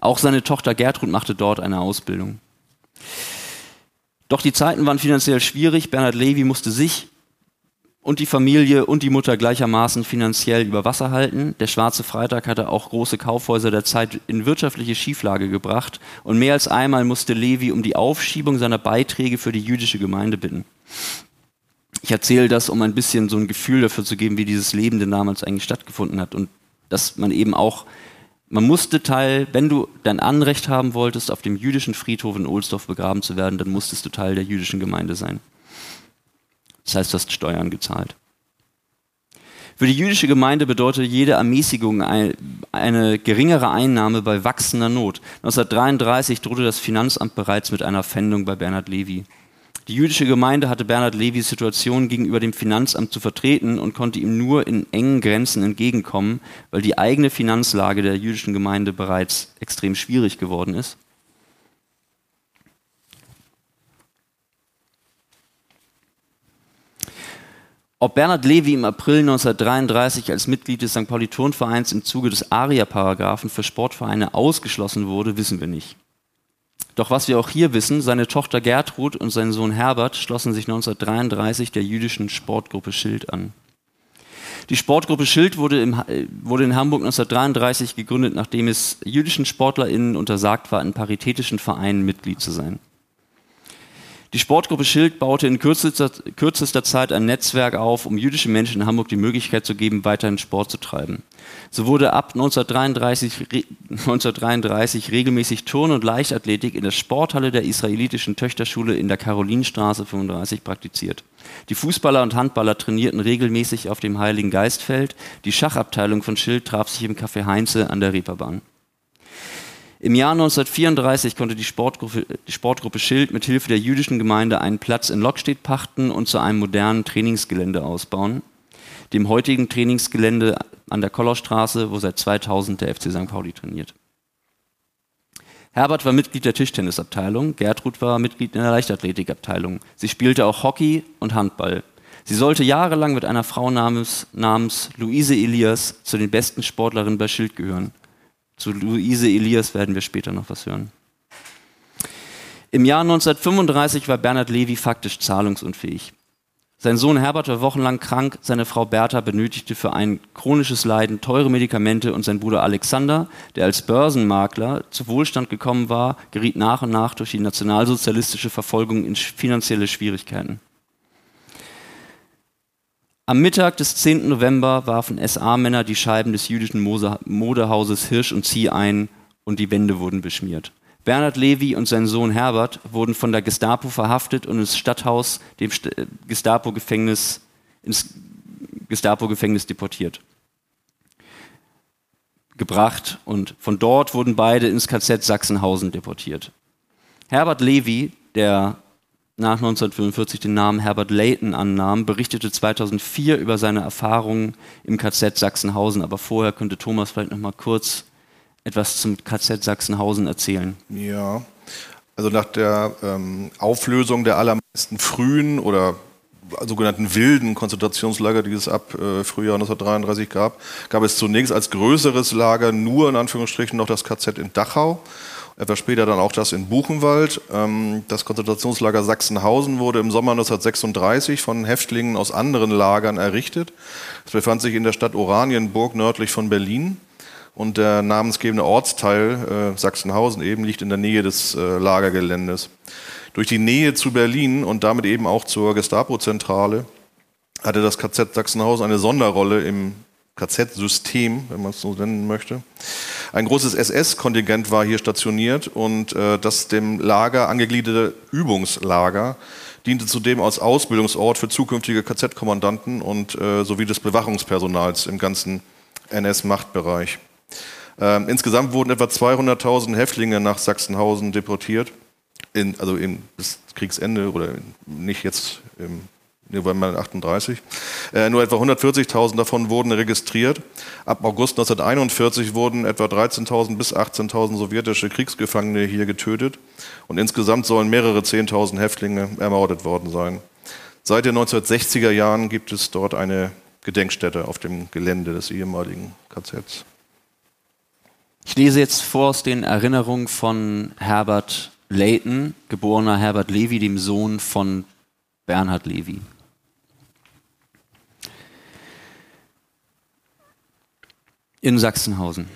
Auch seine Tochter Gertrud machte dort eine Ausbildung. Doch die Zeiten waren finanziell schwierig. Bernhard Levy musste sich und die Familie und die Mutter gleichermaßen finanziell über Wasser halten. Der Schwarze Freitag hatte auch große Kaufhäuser der Zeit in wirtschaftliche Schieflage gebracht und mehr als einmal musste Levi um die Aufschiebung seiner Beiträge für die jüdische Gemeinde bitten. Ich erzähle das, um ein bisschen so ein Gefühl dafür zu geben, wie dieses Leben denn damals eigentlich stattgefunden hat und dass man eben auch, man musste Teil, wenn du dein Anrecht haben wolltest, auf dem jüdischen Friedhof in Ohlsdorf begraben zu werden, dann musstest du Teil der jüdischen Gemeinde sein. Das heißt, du hast Steuern gezahlt. Für die jüdische Gemeinde bedeutet jede Ermäßigung eine geringere Einnahme bei wachsender Not. 1933 drohte das Finanzamt bereits mit einer Pfändung bei Bernhard Levy. Die jüdische Gemeinde hatte Bernhard Levys Situation gegenüber dem Finanzamt zu vertreten und konnte ihm nur in engen Grenzen entgegenkommen, weil die eigene Finanzlage der jüdischen Gemeinde bereits extrem schwierig geworden ist. Ob Bernhard Levy im April 1933 als Mitglied des St. Pauli-Turnvereins im Zuge des ARIA-Paragraphen für Sportvereine ausgeschlossen wurde, wissen wir nicht. Doch was wir auch hier wissen, seine Tochter Gertrud und sein Sohn Herbert schlossen sich 1933 der jüdischen Sportgruppe Schild an. Die Sportgruppe Schild wurde, im, wurde, in Hamburg 1933 gegründet, nachdem es jüdischen SportlerInnen untersagt war, in paritätischen Vereinen Mitglied zu sein. Die Sportgruppe Schild baute in kürzester, kürzester, Zeit ein Netzwerk auf, um jüdischen Menschen in Hamburg die Möglichkeit zu geben, weiterhin Sport zu treiben. So wurde ab 1933, 1933 regelmäßig Turn- und Leichtathletik in der Sporthalle der israelitischen Töchterschule in der Karolinstraße 35 praktiziert. Die Fußballer und Handballer trainierten regelmäßig auf dem Heiligen Geistfeld. Die Schachabteilung von Schild traf sich im Café Heinze an der Reeperbahn. Im Jahr 1934 konnte die Sportgruppe, die Sportgruppe Schild mit Hilfe der jüdischen Gemeinde einen Platz in Lockstedt pachten und zu einem modernen Trainingsgelände ausbauen, dem heutigen Trainingsgelände an der Kollerstraße, wo seit 2000 der FC St. Pauli trainiert. Herbert war Mitglied der Tischtennisabteilung, Gertrud war Mitglied in der Leichtathletikabteilung. Sie spielte auch Hockey und Handball. Sie sollte jahrelang mit einer Frau namens, namens Luise Elias zu den besten Sportlerinnen bei Schild gehören. Zu Luise Elias werden wir später noch was hören. Im Jahr 1935 war Bernhard Levi faktisch zahlungsunfähig. Sein Sohn Herbert war wochenlang krank, seine Frau Bertha benötigte für ein chronisches Leiden teure Medikamente und sein Bruder Alexander, der als Börsenmakler zu Wohlstand gekommen war, geriet nach und nach durch die nationalsozialistische Verfolgung in finanzielle Schwierigkeiten. Am Mittag des 10. November warfen SA-Männer die Scheiben des jüdischen Modehauses Hirsch und Zieh ein und die Wände wurden beschmiert. Bernhard Levi und sein Sohn Herbert wurden von der Gestapo verhaftet und ins Stadthaus, dem äh, Gestapo-Gefängnis, ins Gestapo-Gefängnis deportiert. Gebracht und von dort wurden beide ins KZ Sachsenhausen deportiert. Herbert Levi, der nach 1945 den Namen Herbert Layton annahm, berichtete 2004 über seine Erfahrungen im KZ Sachsenhausen. Aber vorher könnte Thomas vielleicht noch mal kurz etwas zum KZ Sachsenhausen erzählen. Ja, also nach der ähm, Auflösung der allermeisten frühen oder sogenannten wilden Konzentrationslager, die es ab äh, Frühjahr 1933 gab, gab es zunächst als größeres Lager nur in Anführungsstrichen noch das KZ in Dachau. Etwas später dann auch das in Buchenwald. Ähm, das Konzentrationslager Sachsenhausen wurde im Sommer 1936 von Häftlingen aus anderen Lagern errichtet. Es befand sich in der Stadt Oranienburg nördlich von Berlin. Und der namensgebende Ortsteil äh, Sachsenhausen eben liegt in der Nähe des äh, Lagergeländes. Durch die Nähe zu Berlin und damit eben auch zur Gestapo-Zentrale hatte das KZ Sachsenhausen eine Sonderrolle im KZ-System, wenn man es so nennen möchte. Ein großes SS-Kontingent war hier stationiert und äh, das dem Lager angegliederte Übungslager diente zudem als Ausbildungsort für zukünftige KZ-Kommandanten und äh, sowie des Bewachungspersonals im ganzen NS-Machtbereich. Ähm, insgesamt wurden etwa 200.000 Häftlinge nach Sachsenhausen deportiert, in, also im, bis Kriegsende oder nicht jetzt im November 38. Äh, nur etwa 140.000 davon wurden registriert. Ab August 1941 wurden etwa 13.000 bis 18.000 sowjetische Kriegsgefangene hier getötet und insgesamt sollen mehrere 10.000 Häftlinge ermordet worden sein. Seit den 1960er Jahren gibt es dort eine Gedenkstätte auf dem Gelände des ehemaligen KZs. Ich lese jetzt vor aus den Erinnerungen von Herbert Layton, geborener Herbert Levy, dem Sohn von Bernhard Levy. In Sachsenhausen.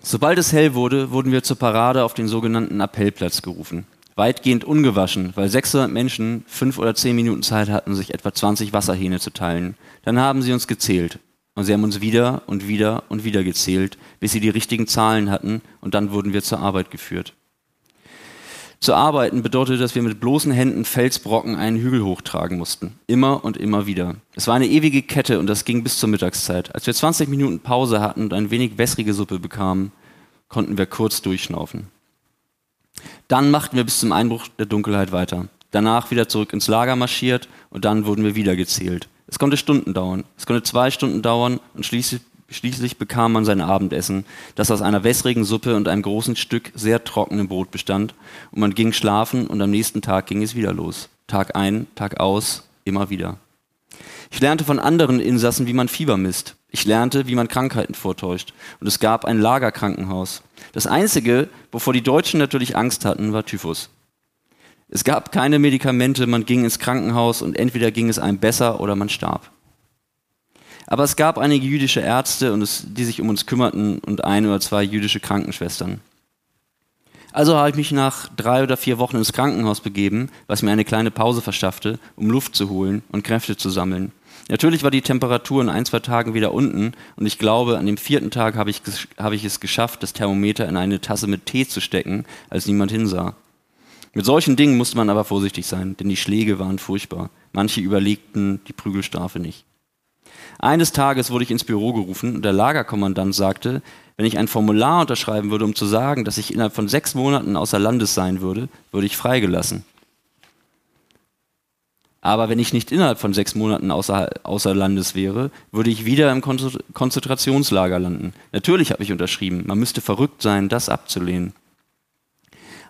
Sobald es hell wurde, wurden wir zur Parade auf den sogenannten Appellplatz gerufen. Weitgehend ungewaschen, weil 600 Menschen fünf oder zehn Minuten Zeit hatten, sich etwa 20 Wasserhähne zu teilen. Dann haben sie uns gezählt. Und sie haben uns wieder und wieder und wieder gezählt, bis sie die richtigen Zahlen hatten und dann wurden wir zur Arbeit geführt. Zu arbeiten bedeutete, dass wir mit bloßen Händen Felsbrocken einen Hügel hochtragen mussten. Immer und immer wieder. Es war eine ewige Kette und das ging bis zur Mittagszeit. Als wir 20 Minuten Pause hatten und ein wenig wässrige Suppe bekamen, konnten wir kurz durchschnaufen. Dann machten wir bis zum Einbruch der Dunkelheit weiter. Danach wieder zurück ins Lager marschiert und dann wurden wir wieder gezählt. Es konnte Stunden dauern. Es konnte zwei Stunden dauern und schließlich, schließlich bekam man sein Abendessen, das aus einer wässrigen Suppe und einem großen Stück sehr trockenem Brot bestand. Und man ging schlafen und am nächsten Tag ging es wieder los. Tag ein, Tag aus, immer wieder. Ich lernte von anderen Insassen, wie man Fieber misst. Ich lernte, wie man Krankheiten vortäuscht. Und es gab ein Lagerkrankenhaus. Das Einzige, wovor die Deutschen natürlich Angst hatten, war Typhus. Es gab keine Medikamente, man ging ins Krankenhaus und entweder ging es einem besser oder man starb. Aber es gab einige jüdische Ärzte, es, die sich um uns kümmerten und ein oder zwei jüdische Krankenschwestern. Also habe ich mich nach drei oder vier Wochen ins Krankenhaus begeben, was mir eine kleine Pause verschaffte, um Luft zu holen und Kräfte zu sammeln. Natürlich war die Temperatur in ein, zwei Tagen wieder unten und ich glaube, an dem vierten Tag habe ich, habe ich es geschafft, das Thermometer in eine Tasse mit Tee zu stecken, als niemand hinsah. Mit solchen Dingen musste man aber vorsichtig sein, denn die Schläge waren furchtbar. Manche überlegten die Prügelstrafe nicht. Eines Tages wurde ich ins Büro gerufen und der Lagerkommandant sagte, wenn ich ein Formular unterschreiben würde, um zu sagen, dass ich innerhalb von sechs Monaten außer Landes sein würde, würde ich freigelassen. Aber wenn ich nicht innerhalb von sechs Monaten außer, außer Landes wäre, würde ich wieder im Konzentrationslager landen. Natürlich habe ich unterschrieben. Man müsste verrückt sein, das abzulehnen.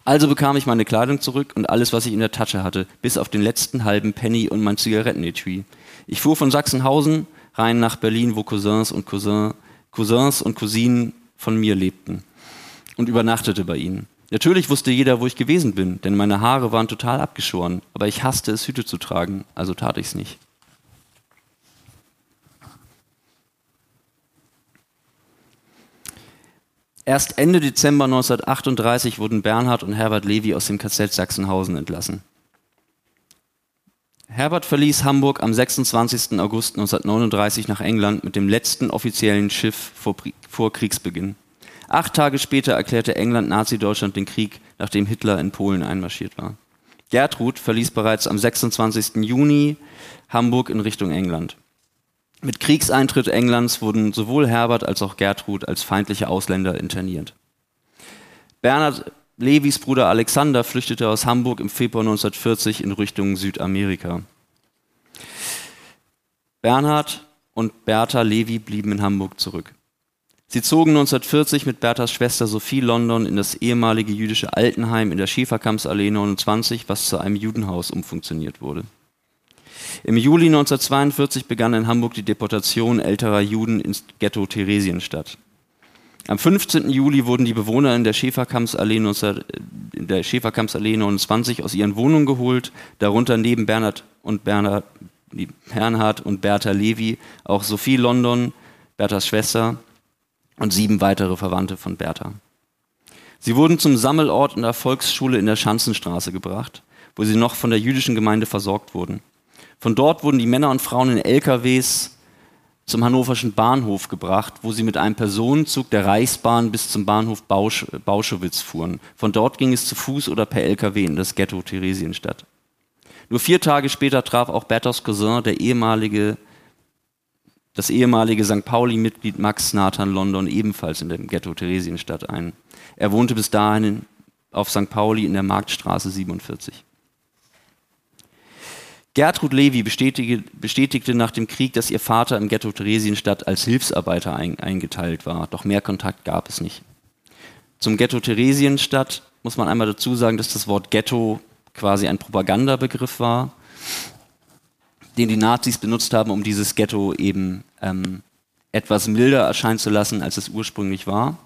Also bekam ich meine Kleidung zurück und alles, was ich in der Tasche hatte, bis auf den letzten halben Penny und mein Zigarettenetui. Ich fuhr von Sachsenhausen rein nach Berlin, wo Cousins und Cousin, Cousins und Cousinen von mir lebten und übernachtete bei ihnen. Natürlich wusste jeder, wo ich gewesen bin, denn meine Haare waren total abgeschoren, aber ich hasste es, Hüte zu tragen, also tat ich's nicht. Erst Ende Dezember 1938 wurden Bernhard und Herbert Levi aus dem KZ Sachsenhausen entlassen. Herbert verließ Hamburg am 26. August 1939 nach England mit dem letzten offiziellen Schiff vor, vor Kriegsbeginn. Acht Tage später erklärte England Nazi-Deutschland den Krieg, nachdem Hitler in Polen einmarschiert war. Gertrud verließ bereits am 26. Juni Hamburg in Richtung England. Mit Kriegseintritt Englands wurden sowohl Herbert als auch Gertrud als feindliche Ausländer interniert. Bernhard Levis Bruder Alexander flüchtete aus Hamburg im Februar 1940 in Richtung Südamerika. Bernhard und Bertha Levi blieben in Hamburg zurück. Sie zogen 1940 mit Berthas Schwester Sophie London in das ehemalige jüdische Altenheim in der Schäferkampsallee 29, was zu einem Judenhaus umfunktioniert wurde. Im Juli 1942 begann in Hamburg die Deportation älterer Juden ins Ghetto Theresienstadt. Am 15. Juli wurden die Bewohner in der Schäferkampsallee, 19, in der Schäferkampsallee 29 aus ihren Wohnungen geholt, darunter neben Bernhard und Bernhard, Bernhard und Bertha Levi auch Sophie London, Berthas Schwester und sieben weitere Verwandte von Bertha. Sie wurden zum Sammelort in der Volksschule in der Schanzenstraße gebracht, wo sie noch von der jüdischen Gemeinde versorgt wurden. Von dort wurden die Männer und Frauen in LKWs zum hannoverschen Bahnhof gebracht, wo sie mit einem Personenzug der Reichsbahn bis zum Bahnhof Bausch, Bauschowitz fuhren. Von dort ging es zu Fuß oder per LKW in das Ghetto Theresienstadt. Nur vier Tage später traf auch Berthas Cousin, der ehemalige, das ehemalige St. Pauli-Mitglied Max Nathan London, ebenfalls in dem Ghetto Theresienstadt ein. Er wohnte bis dahin auf St. Pauli in der Marktstraße 47. Gertrud Levi bestätigte, nach dem Krieg, dass ihr Vater im Ghetto Theresienstadt als Hilfsarbeiter ein, eingeteilt war. Doch mehr Kontakt gab es nicht. Zum Ghetto Theresienstadt muss man einmal dazu sagen, dass das Wort Ghetto quasi ein Propagandabegriff war, den die Nazis benutzt haben, um dieses Ghetto eben ähm, etwas milder erscheinen zu lassen, als es ursprünglich war.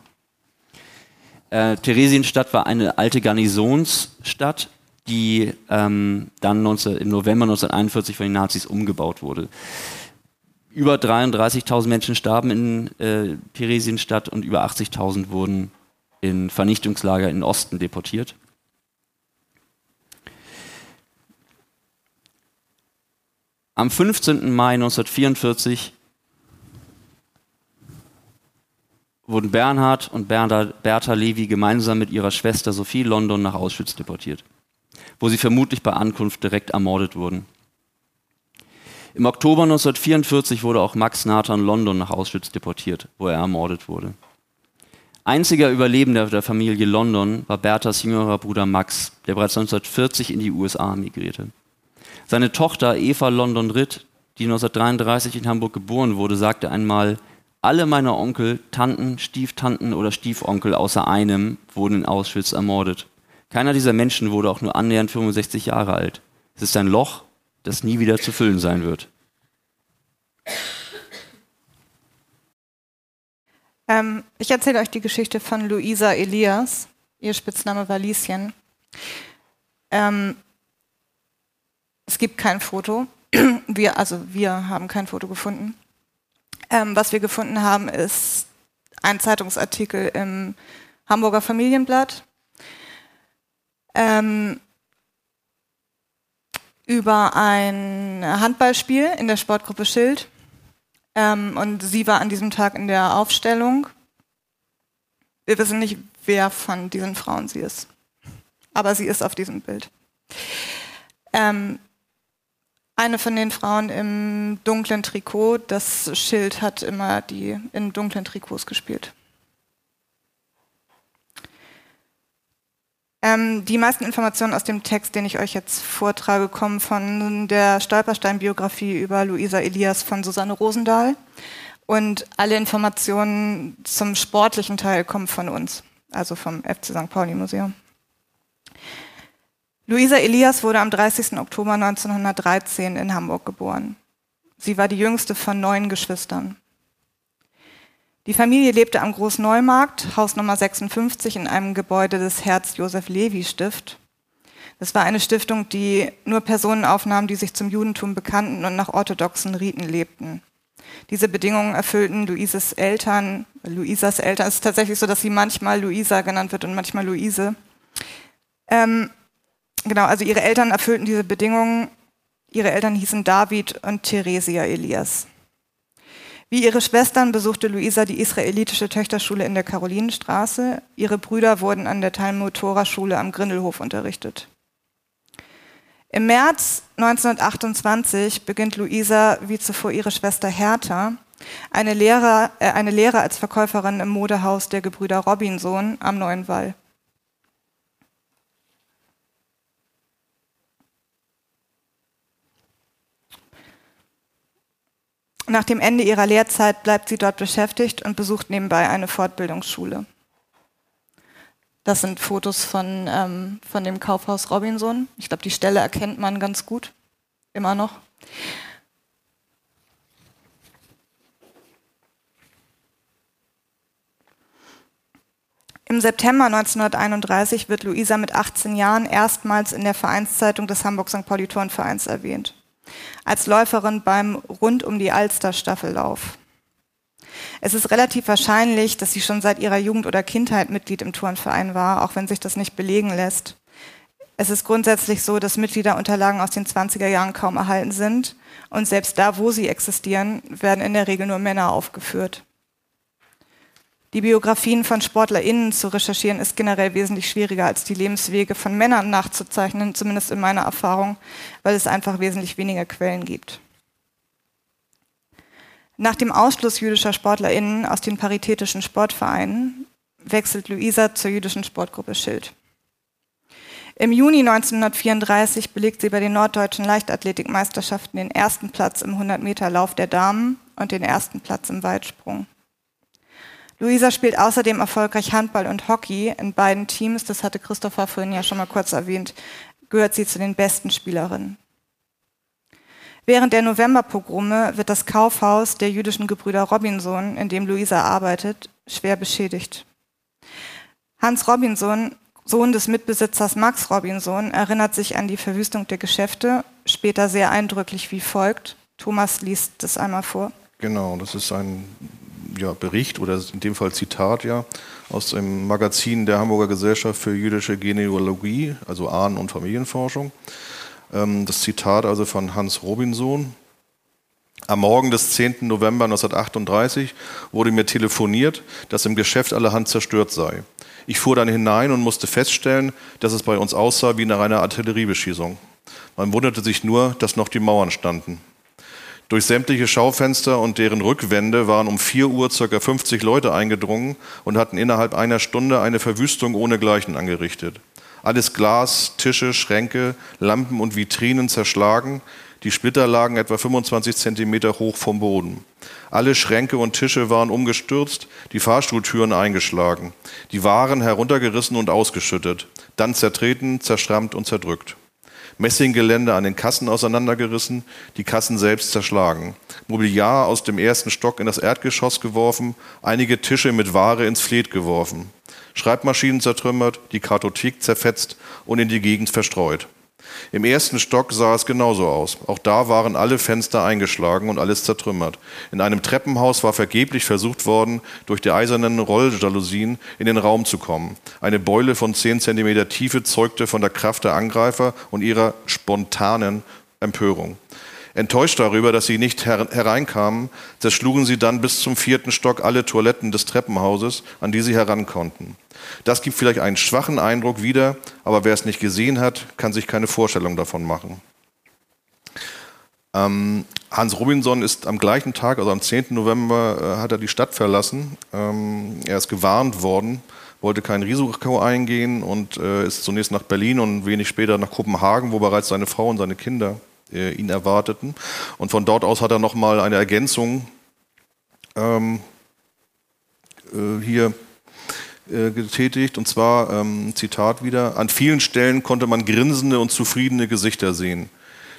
Äh, Theresienstadt war eine alte Garnisonsstadt, die ähm, dann 19, im November 1941 von den Nazis umgebaut wurde. Über 33.000 Menschen starben in äh, Theresienstadt und über 80.000 wurden in Vernichtungslager in Osten deportiert. Am 15. Mai 1944 wurden Bernhard und Bertha Levi gemeinsam mit ihrer Schwester Sophie London nach Auschwitz deportiert wo sie vermutlich bei Ankunft direkt ermordet wurden. Im Oktober 1944 wurde auch Max Nathan London nach Auschwitz deportiert, wo er ermordet wurde. Einziger Überlebender der Familie London war Berthas jüngerer Bruder Max, der bereits 1940 in die USA migrierte. Seine Tochter Eva London Ritt, die 1933 in Hamburg geboren wurde, sagte einmal, alle meine Onkel, Tanten, Stieftanten oder Stiefonkel außer einem wurden in Auschwitz ermordet. Keiner dieser Menschen wurde auch nur annähernd 65 Jahre alt. Es ist ein Loch, das nie wieder zu füllen sein wird. Ähm, ich erzähle euch die Geschichte von Luisa Elias. Ihr Spitzname war Lieschen. Ähm, es gibt kein Foto. Wir, also wir haben kein Foto gefunden. Ähm, was wir gefunden haben, ist ein Zeitungsartikel im Hamburger Familienblatt ähm, über ein Handballspiel in der Sportgruppe Schild. Ähm, und sie war an diesem Tag in der Aufstellung. Wir wissen nicht, wer von diesen Frauen sie ist. Aber sie ist auf diesem Bild. Ähm, eine von den Frauen im dunklen Trikot, das Schild hat immer die in dunklen Trikots gespielt. Ähm, die meisten Informationen aus dem Text, den ich euch jetzt vortrage, kommen von der Stolperstein-Biografie über Luisa Elias von Susanne Rosendahl. Und alle Informationen zum sportlichen Teil kommen von uns, also vom FC St. Pauli Museum. Luisa Elias wurde am 30. Oktober 1913 in Hamburg geboren. Sie war die jüngste von neun Geschwistern. Die Familie lebte am Großneumarkt, Haus Nummer 56, in einem Gebäude des Herz-Josef-Levi-Stift. Das war eine Stiftung, die nur Personen aufnahm, die sich zum Judentum bekannten und nach orthodoxen Riten lebten. Diese Bedingungen erfüllten Luises Eltern. Luisas Eltern es ist tatsächlich so, dass sie manchmal Luisa genannt wird und manchmal Luise. Ähm, genau, also ihre Eltern erfüllten diese Bedingungen. Ihre Eltern hießen David und Theresia Elias. Wie ihre Schwestern besuchte Luisa die israelitische Töchterschule in der Karolinenstraße. Ihre Brüder wurden an der Talmud-Tora-Schule am Grindelhof unterrichtet. Im März 1928 beginnt Luisa, wie zuvor ihre Schwester Hertha, eine Lehre, äh, eine Lehre als Verkäuferin im Modehaus der Gebrüder Robinson am Neuen Wall. Nach dem Ende ihrer Lehrzeit bleibt sie dort beschäftigt und besucht nebenbei eine Fortbildungsschule. Das sind Fotos von, ähm, von dem Kaufhaus Robinson. Ich glaube, die Stelle erkennt man ganz gut. Immer noch. Im September 1931 wird Luisa mit 18 Jahren erstmals in der Vereinszeitung des Hamburg St. Pauli Turnvereins erwähnt. Als Läuferin beim Rund um die Alster Staffellauf. Es ist relativ wahrscheinlich, dass sie schon seit ihrer Jugend oder Kindheit Mitglied im Turnverein war, auch wenn sich das nicht belegen lässt. Es ist grundsätzlich so, dass Mitgliederunterlagen aus den 20er Jahren kaum erhalten sind und selbst da, wo sie existieren, werden in der Regel nur Männer aufgeführt. Die Biografien von SportlerInnen zu recherchieren ist generell wesentlich schwieriger als die Lebenswege von Männern nachzuzeichnen, zumindest in meiner Erfahrung, weil es einfach wesentlich weniger Quellen gibt. Nach dem Ausschluss jüdischer SportlerInnen aus den paritätischen Sportvereinen wechselt Luisa zur jüdischen Sportgruppe Schild. Im Juni 1934 belegt sie bei den norddeutschen Leichtathletikmeisterschaften den ersten Platz im 100-Meter-Lauf der Damen und den ersten Platz im Weitsprung. Luisa spielt außerdem erfolgreich Handball und Hockey in beiden Teams. Das hatte Christopher vorhin ja schon mal kurz erwähnt. Gehört sie zu den besten Spielerinnen. Während der Novemberpogrome wird das Kaufhaus der jüdischen Gebrüder Robinson, in dem Luisa arbeitet, schwer beschädigt. Hans Robinson, Sohn des Mitbesitzers Max Robinson, erinnert sich an die Verwüstung der Geschäfte, später sehr eindrücklich wie folgt. Thomas liest das einmal vor. Genau, das ist ein ja, Bericht oder in dem Fall Zitat ja aus dem Magazin der Hamburger Gesellschaft für jüdische Genealogie, also Ahnen- und Familienforschung. Ähm, das Zitat also von Hans Robinson. Am Morgen des 10. November 1938 wurde mir telefoniert, dass im Geschäft allerhand zerstört sei. Ich fuhr dann hinein und musste feststellen, dass es bei uns aussah wie nach einer Artilleriebeschießung. Man wunderte sich nur, dass noch die Mauern standen. Durch sämtliche Schaufenster und deren Rückwände waren um 4 Uhr ca. 50 Leute eingedrungen und hatten innerhalb einer Stunde eine Verwüstung ohnegleichen angerichtet. Alles Glas, Tische, Schränke, Lampen und Vitrinen zerschlagen. Die Splitter lagen etwa 25 Zentimeter hoch vom Boden. Alle Schränke und Tische waren umgestürzt, die Fahrstuhltüren eingeschlagen, die Waren heruntergerissen und ausgeschüttet, dann zertreten, zerschrammt und zerdrückt. Messinggelände an den Kassen auseinandergerissen, die Kassen selbst zerschlagen, Mobiliar aus dem ersten Stock in das Erdgeschoss geworfen, einige Tische mit Ware ins Fleet geworfen, Schreibmaschinen zertrümmert, die Kartothek zerfetzt und in die Gegend verstreut. Im ersten Stock sah es genauso aus. Auch da waren alle Fenster eingeschlagen und alles zertrümmert. In einem Treppenhaus war vergeblich versucht worden, durch die eisernen Rolljalousien in den Raum zu kommen. Eine Beule von 10 cm Tiefe zeugte von der Kraft der Angreifer und ihrer spontanen Empörung. Enttäuscht darüber, dass sie nicht hereinkamen, zerschlugen sie dann bis zum vierten Stock alle Toiletten des Treppenhauses, an die sie herankonnten. Das gibt vielleicht einen schwachen Eindruck wieder, aber wer es nicht gesehen hat, kann sich keine Vorstellung davon machen. Ähm, Hans Robinson ist am gleichen Tag, also am 10. November, äh, hat er die Stadt verlassen. Ähm, er ist gewarnt worden, wollte kein Risiko eingehen und äh, ist zunächst nach Berlin und wenig später nach Kopenhagen, wo bereits seine Frau und seine Kinder äh, ihn erwarteten. Und von dort aus hat er nochmal eine Ergänzung ähm, äh, hier äh, getätigt, und zwar, ähm, Zitat wieder, an vielen Stellen konnte man grinsende und zufriedene Gesichter sehen.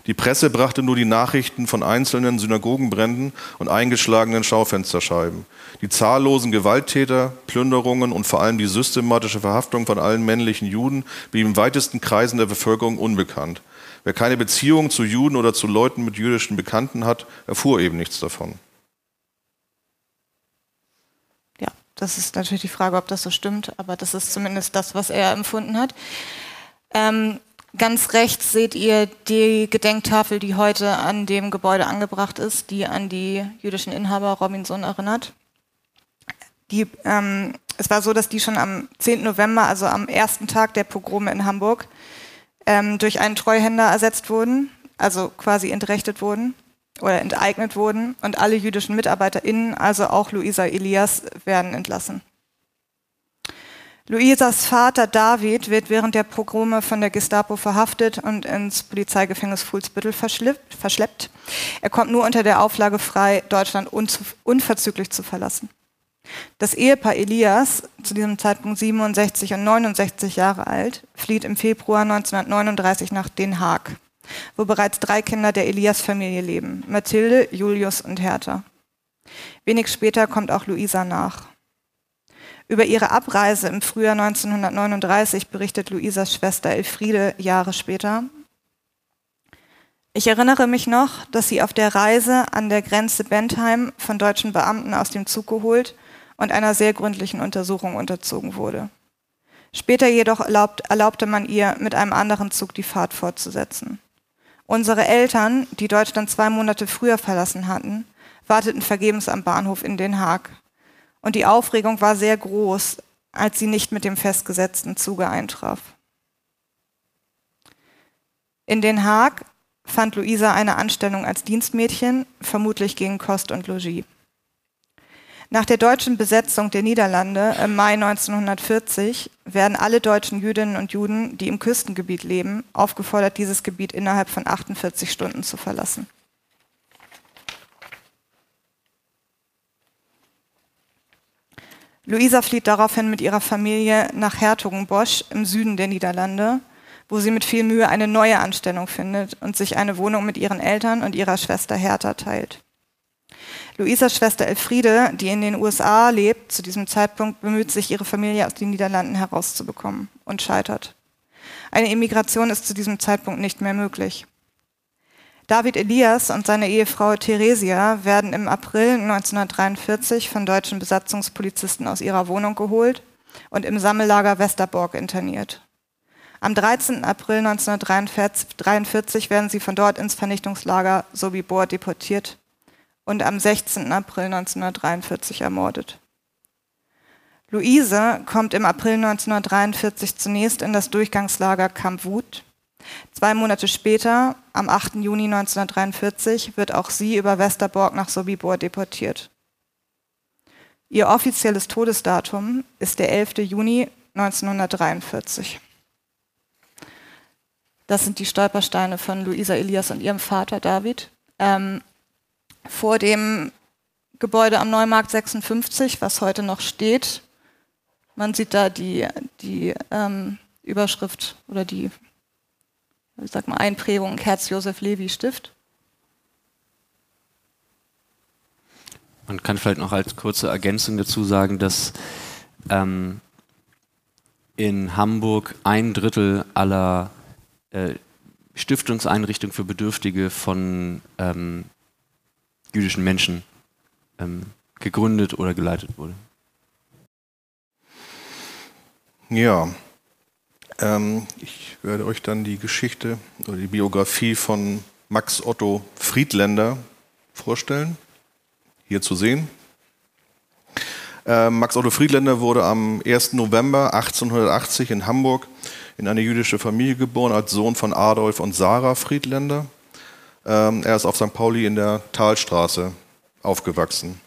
Die Presse brachte nur die Nachrichten von einzelnen Synagogenbränden und eingeschlagenen Schaufensterscheiben. Die zahllosen Gewalttäter, Plünderungen und vor allem die systematische Verhaftung von allen männlichen Juden blieben weitesten Kreisen der Bevölkerung unbekannt. Wer keine Beziehung zu Juden oder zu Leuten mit jüdischen Bekannten hat, erfuhr eben nichts davon. Das ist natürlich die Frage, ob das so stimmt, aber das ist zumindest das, was er empfunden hat. Ähm, ganz rechts seht ihr die Gedenktafel, die heute an dem Gebäude angebracht ist, die an die jüdischen Inhaber Robinson erinnert. Die, ähm, es war so, dass die schon am 10. November, also am ersten Tag der Pogrome in Hamburg, ähm, durch einen Treuhänder ersetzt wurden, also quasi entrechtet wurden oder enteignet wurden und alle jüdischen MitarbeiterInnen, also auch Luisa Elias, werden entlassen. Luisas Vater David wird während der Pogrome von der Gestapo verhaftet und ins Polizeigefängnis Fuhlsbüttel verschleppt. Er kommt nur unter der Auflage frei, Deutschland unverzüglich zu verlassen. Das Ehepaar Elias, zu diesem Zeitpunkt 67 und 69 Jahre alt, flieht im Februar 1939 nach Den Haag. wo bereits drei Kinder der Elias-Familie leben, Mathilde, Julius und Hertha. Wenig später kommt auch Luisa nach. Über ihre Abreise im Frühjahr 1939 berichtet Luisas Schwester Elfriede Jahre später. Ich erinnere mich noch, dass sie auf der Reise an der Grenze Bentheim von deutschen Beamten aus dem Zug geholt und einer sehr gründlichen Untersuchung unterzogen wurde. Später jedoch erlaubt, erlaubte man ihr, mit einem anderen Zug die Fahrt fortzusetzen. Unsere Eltern, die Deutschland zwei Monate früher verlassen hatten, warteten vergebens am Bahnhof in Den Haag. Und die Aufregung war sehr groß, als sie nicht mit dem festgesetzten Zuge eintraf. In Den Haag fand Luisa eine Anstellung als Dienstmädchen, vermutlich gegen Kost und Logis. Nach der deutschen Besetzung der Niederlande im Mai 1940 werden alle deutschen Jüdinnen und Juden, die im Küstengebiet leben, aufgefordert, dieses Gebiet innerhalb von 48 Stunden zu verlassen. Luisa flieht daraufhin mit ihrer Familie nach Hertogenbosch im Süden der Niederlande, wo sie mit viel Mühe eine neue Anstellung findet und sich eine Wohnung mit ihren Eltern und ihrer Schwester Hertha teilt. Luisas Schwester Elfriede, die in den USA lebt, zu diesem Zeitpunkt bemüht sich, ihre Familie aus den Niederlanden herauszubekommen und scheitert. Eine Immigration ist zu diesem Zeitpunkt nicht mehr möglich. David Elias und seine Ehefrau Theresia werden im April 1943 von deutschen Besatzungspolizisten aus ihrer Wohnung geholt und im Sammellager Westerbork interniert. Am 13. April 1943 werden sie von dort ins Vernichtungslager Sobibor deportiert und am 16. April 1943 ermordet. Luise kommt im April 1943 zunächst in das Durchgangslager Camp Wut. Zwei Monate später, am 8. Juni 1943, wird auch sie über Westerborg nach Sobibor deportiert. Ihr offizielles Todesdatum ist der 11. Juni 1943. Das sind die Stolpersteine von Luisa Elias und ihrem Vater David. Ähm, vor dem Gebäude am Neumarkt 56, was heute noch steht. Man sieht da die, die ähm, Überschrift oder die ich sag mal, Einprägung Herz-Josef-Levi-Stift. Man kann vielleicht noch als kurze Ergänzung dazu sagen, dass ähm, in Hamburg ein Drittel aller äh, Stiftungseinrichtungen für Bedürftige von ähm, jüdischen Menschen ähm, gegründet oder geleitet wurde. Ja, ähm, ich werde euch dann die Geschichte oder die Biografie von Max Otto Friedländer vorstellen. Hier zu sehen. Ähm, Max Otto Friedländer wurde am 1. November 1880 in Hamburg in eine jüdische Familie geboren als Sohn von Adolf und Sarah Friedländer. Ähm, er ist auf St. Pauli in der Talstraße aufgewachsen.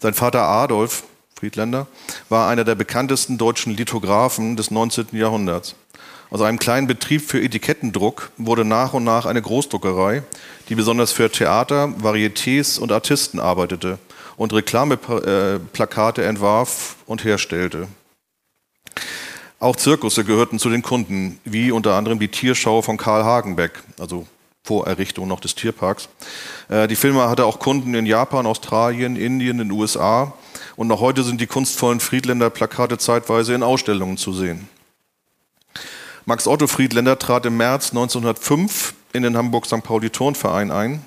Sein Vater Adolf Friedländer war einer der bekanntesten deutschen Lithografen des 19. Jahrhunderts. Aus einem kleinen Betrieb für Etikettendruck wurde nach und nach eine Großdruckerei, die besonders für Theater, Varietés und Artisten arbeitete und Reklameplakate entwarf und herstellte. Auch Zirkusse gehörten zu den Kunden, wie unter anderem die Tierschau von Karl Hagenbeck, also vor Errichtung noch des Tierparks. Äh, die Firma hatte auch Kunden in Japan, Australien, Indien, den USA und noch heute sind die kunstvollen Friedländer Plakate zeitweise in Ausstellungen zu sehen. Max Otto Friedländer trat im März 1905 in den Hamburg-St. Pauli Turnverein ein.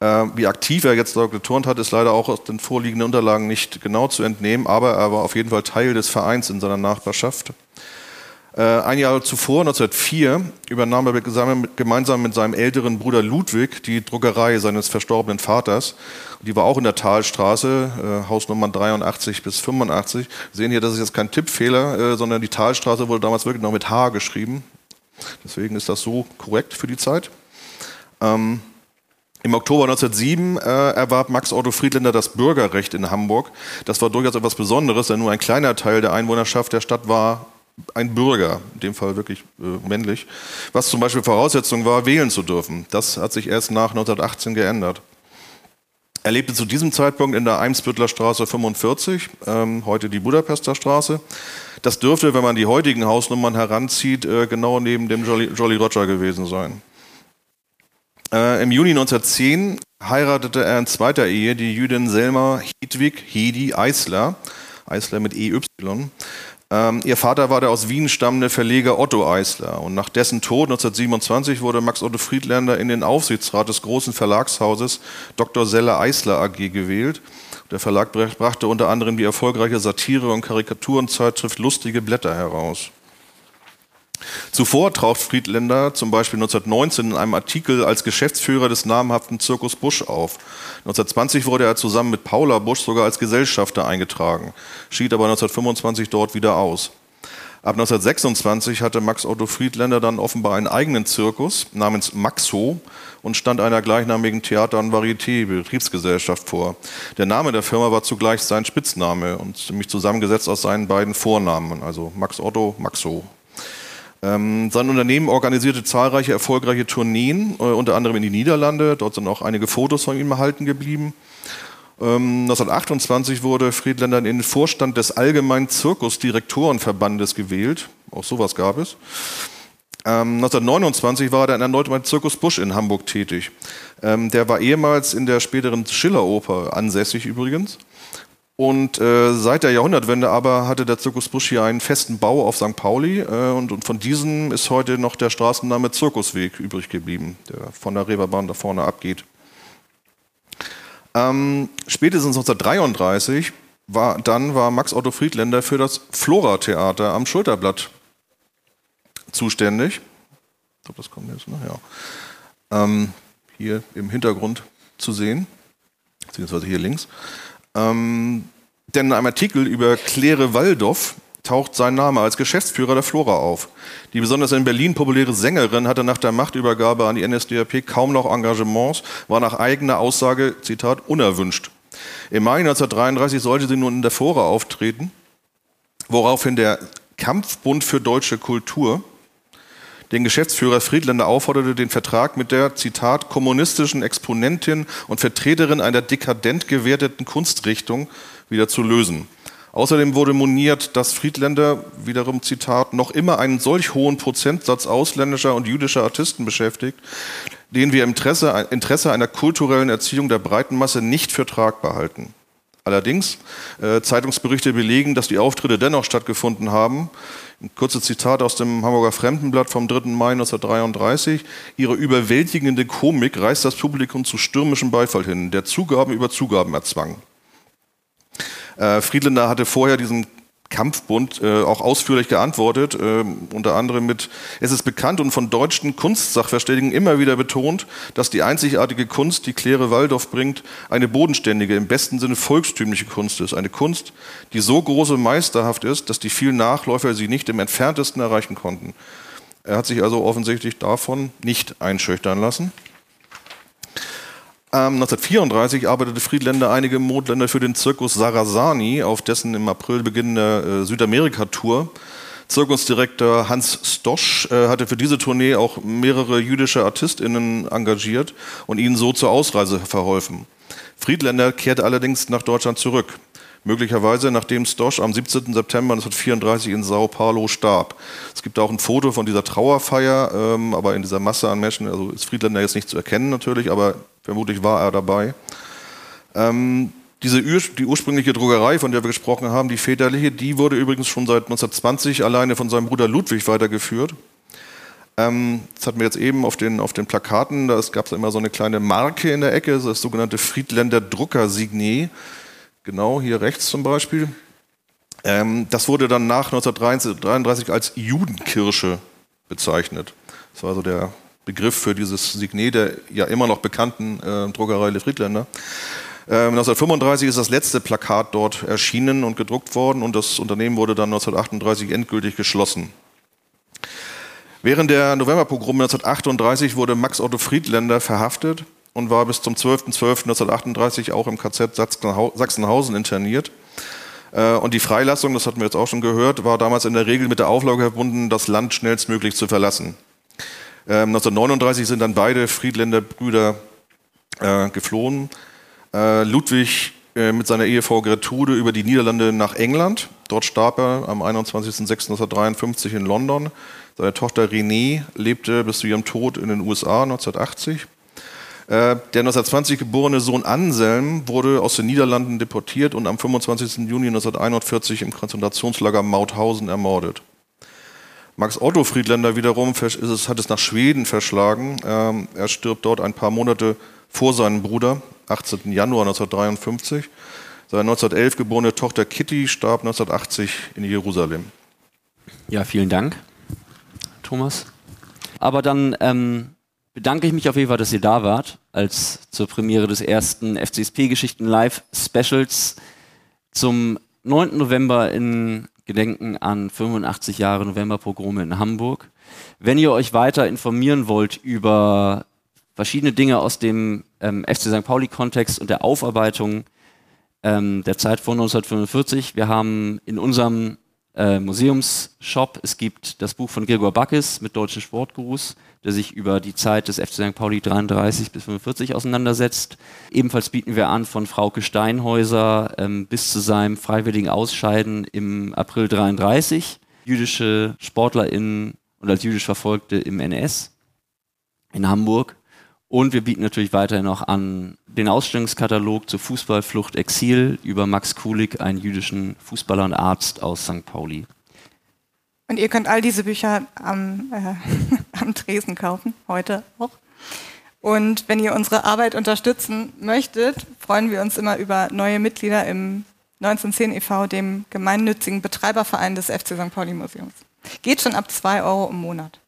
Äh, wie aktiv er jetzt dort geturnt hat, ist leider auch aus den vorliegenden Unterlagen nicht genau zu entnehmen, aber er war auf jeden Fall Teil des Vereins in seiner Nachbarschaft. Äh, ein Jahr zuvor, 1904, übernahm er gemeinsam mit seinem älteren Bruder Ludwig die Druckerei seines verstorbenen Vaters. Die war auch in der Talstraße, äh, Hausnummern 83 bis 85. Wir sehen hier, das ist jetzt kein Tippfehler, äh, sondern die Talstraße wurde damals wirklich noch mit H geschrieben. Deswegen ist das so korrekt für die Zeit. Ähm, Im Oktober 1907 äh, erwarb Max Otto Friedländer das Bürgerrecht in Hamburg. Das war durchaus etwas Besonderes, denn nur ein kleiner Teil der Einwohnerschaft der Stadt war ein Bürger, in dem Fall wirklich äh, männlich, was zum Beispiel Voraussetzung war, wählen zu dürfen. Das hat sich erst nach 1918 geändert. Er lebte zu diesem Zeitpunkt in der Eimsbüttler Straße 45, ähm, heute die Budapester Straße. Das dürfte, wenn man die heutigen Hausnummern heranzieht, äh, genau neben dem Jolly, Jolly Roger gewesen sein. Äh, Im Juni 1910 heiratete er in zweiter Ehe die Jüdin Selma Hedwig Hedi Eisler, Eisler mit EY. Ähm, ihr Vater war der aus Wien stammende Verleger Otto Eisler und nach dessen Tod 1927 wurde Max Otto Friedländer in den Aufsichtsrat des großen Verlagshauses Dr. Selle Eisler AG gewählt. Der Verlag brachte unter anderem die erfolgreiche Satire- und Karikaturenzeitschrift Lustige Blätter heraus. Zuvor taucht Friedländer zum Beispiel 1919 in einem Artikel als Geschäftsführer des namhaften Zirkus Busch auf. 1920 wurde er zusammen mit Paula Busch sogar als Gesellschafter eingetragen, schied aber 1925 dort wieder aus. Ab 1926 hatte Max Otto Friedländer dann offenbar einen eigenen Zirkus namens Maxo und stand einer gleichnamigen Theater- und Varieté-Betriebsgesellschaft vor. Der Name der Firma war zugleich sein Spitzname und nämlich zusammengesetzt aus seinen beiden Vornamen, also Max Otto, Maxo. Ähm, sein Unternehmen organisierte zahlreiche erfolgreiche Tourneen, äh, unter anderem in die Niederlande. Dort sind auch einige Fotos von ihm erhalten geblieben. Ähm, 1928 wurde Friedländer in den Vorstand des Allgemeinen Zirkusdirektorenverbandes gewählt. Auch sowas gab es. Ähm, 1929 war er dann erneut beim Zirkus Busch in Hamburg tätig. Ähm, der war ehemals in der späteren Schilleroper ansässig übrigens. Und äh, seit der Jahrhundertwende aber hatte der Zirkus Busch hier einen festen Bau auf St. Pauli äh, und, und, von diesem ist heute noch der Straßenname Zirkusweg übrig geblieben, der von der Reeperbahn da vorne abgeht. Ähm, spätestens 1933 war, dann war Max Otto Friedländer für das Flora-Theater am Schulterblatt zuständig. Ich glaube, das kommt jetzt, ne? Ja. Ähm, hier im Hintergrund zu sehen, beziehungsweise hier links. Ähm, denn in einem Artikel über Claire Waldorf taucht sein Name als Geschäftsführer der Flora auf. Die besonders in Berlin populäre Sängerin hatte nach der Machtübergabe an die NSDAP kaum noch Engagements, war nach eigener Aussage, Zitat, unerwünscht. Im Mai 1933 sollte sie nun in der Flora auftreten, woraufhin der Kampfbund für deutsche Kultur den Geschäftsführer Friedländer aufforderte, den Vertrag mit der, Zitat, kommunistischen Exponentin und Vertreterin einer dekadent gewerteten Kunstrichtung wieder zu lösen. Außerdem wurde moniert, dass Friedländer, wiederum Zitat, noch immer einen solch hohen Prozentsatz ausländischer und jüdischer Artisten beschäftigt, den wir im Interesse, Interesse einer kulturellen Erziehung der breiten Masse nicht für tragbar halten. Allerdings, äh, Zeitungsberichte belegen, dass die Auftritte dennoch stattgefunden haben. Ein kurzes Zitat aus dem Hamburger Fremdenblatt vom 3. Mai 1933. Ihre überwältigende Komik reißt das Publikum zu stürmischem Beifall hin, der Zugaben über Zugaben erzwang. Äh, Friedländer hatte vorher diesen Kampfbund äh, auch ausführlich geantwortet, äh, unter anderem mit, es ist bekannt und von deutschen Kunstsachverständigen immer wieder betont, dass die einzigartige Kunst, die Claire Waldorf bringt, eine bodenständige, im besten Sinne volkstümliche Kunst ist. Eine Kunst, die so groß und meisterhaft ist, dass die vielen Nachläufer sie nicht im entferntesten erreichen konnten. Er hat sich also offensichtlich davon nicht einschüchtern lassen. 1934 ähm, arbeitete Friedländer einige Mondländer für den Zirkus Sarasani auf dessen im April beginnende äh, Südamerika-Tour. Zirkusdirektor Hans Stosch äh, hatte für diese Tournee auch mehrere jüdische ArtistInnen engagiert und ihnen so zur Ausreise verholfen. Friedländer kehrte allerdings nach Deutschland zurück. Möglicherweise nachdem Stosch am 17. September 1934 in Sao Paulo starb. Es gibt auch ein Foto von dieser Trauerfeier, ähm, aber in dieser Masse an Menschen, also ist Friedländer jetzt nicht zu erkennen natürlich, aber vermutlich war er dabei. Ähm, diese die ursprüngliche Druckerei, von der wir gesprochen haben, die väterliche, die wurde übrigens schon seit 1920 alleine von seinem Bruder Ludwig weitergeführt. Ähm, das hatten wir jetzt eben auf den, auf den Plakaten, da gab es immer so eine kleine Marke in der Ecke, das sogenannte Friedländer Druckersignet. Genau, hier rechts zum Beispiel. Ähm, das wurde dann nach 1933 als Judenkirsche bezeichnet. Das war also der Begriff für dieses Signet der ja immer noch bekannten äh, Druckerei Le Friedländer. Ähm, 1935 ist das letzte Plakat dort erschienen und gedruckt worden und das Unternehmen wurde dann 1938 endgültig geschlossen. Während der Novemberpogrome 1938 wurde Max Otto Friedländer verhaftet und war bis zum 12.12.1938 auch im KZ Sachsenhausen interniert. Äh, und die Freilassung, das hatten wir jetzt auch schon gehört, war damals in der Regel mit der Auflage verbunden, das Land schnellstmöglich zu verlassen. 1939 ähm, sind dann beide Friedländer Brüder äh, geflohen. äh, Ludwig mit seiner Ehefrau Gertrude über die Niederlande nach England. Dort starb er am 21.06.1953 in London. Seine Tochter Renée lebte bis zu ihrem Tod in den USA 1980. Äh, der 1920 geborene Sohn Anselm wurde aus den Niederlanden deportiert und am 25. Juni 1941 im Konzentrationslager Mauthausen ermordet. Max Otto Friedländer wiederum hat es nach Schweden verschlagen. Ähm, er stirbt dort ein paar Monate vor seinem Bruder, 18. Januar 1953. Seine 1911 geborene Tochter Kitty starb 1980 in Jerusalem. Ja, vielen Dank, Thomas. Aber dann ähm, bedanke ich mich auf jeden Fall, dass ihr da wart, als zur Premiere des ersten FCSP-Geschichten Live Specials zum 9. November in Gedenken an 85 Jahre Novemberpogrome in Hamburg. Wenn ihr euch weiter informieren wollt über verschiedene Dinge aus dem ähm, FC St. Pauli-Kontext und der Aufarbeitung ähm, der Zeit vor 1945. Wir haben in unserem äh, Museumsshop, es gibt das Buch von Gregor Backes mit deutschen Sportgruß, der sich über die Zeit des FC St. Pauli 33 bis 45 auseinandersetzt. Ebenfalls bieten wir an von Frauke Steinhäuser ähm, bis zu seinem freiwilligen Ausscheiden im April 33 jüdische SportlerInnen und als jüdisch Verfolgte im NS in Hamburg. Und wir bieten natürlich weiterhin auch an den Ausstellungskatalog zur Fußballflucht Exil über Max Kulik, einen jüdischen Fußballer und Arzt aus St. Pauli. Und ihr könnt all diese Bücher am, äh, am Tresen kaufen, heute auch. Und wenn ihr unsere Arbeit unterstützen möchtet, freuen wir uns immer über neue Mitglieder im 1910 e.V., dem gemeinnützigen Betreiberverein des FC St. Pauli Museums. Geht schon ab 2 Euro im Monat.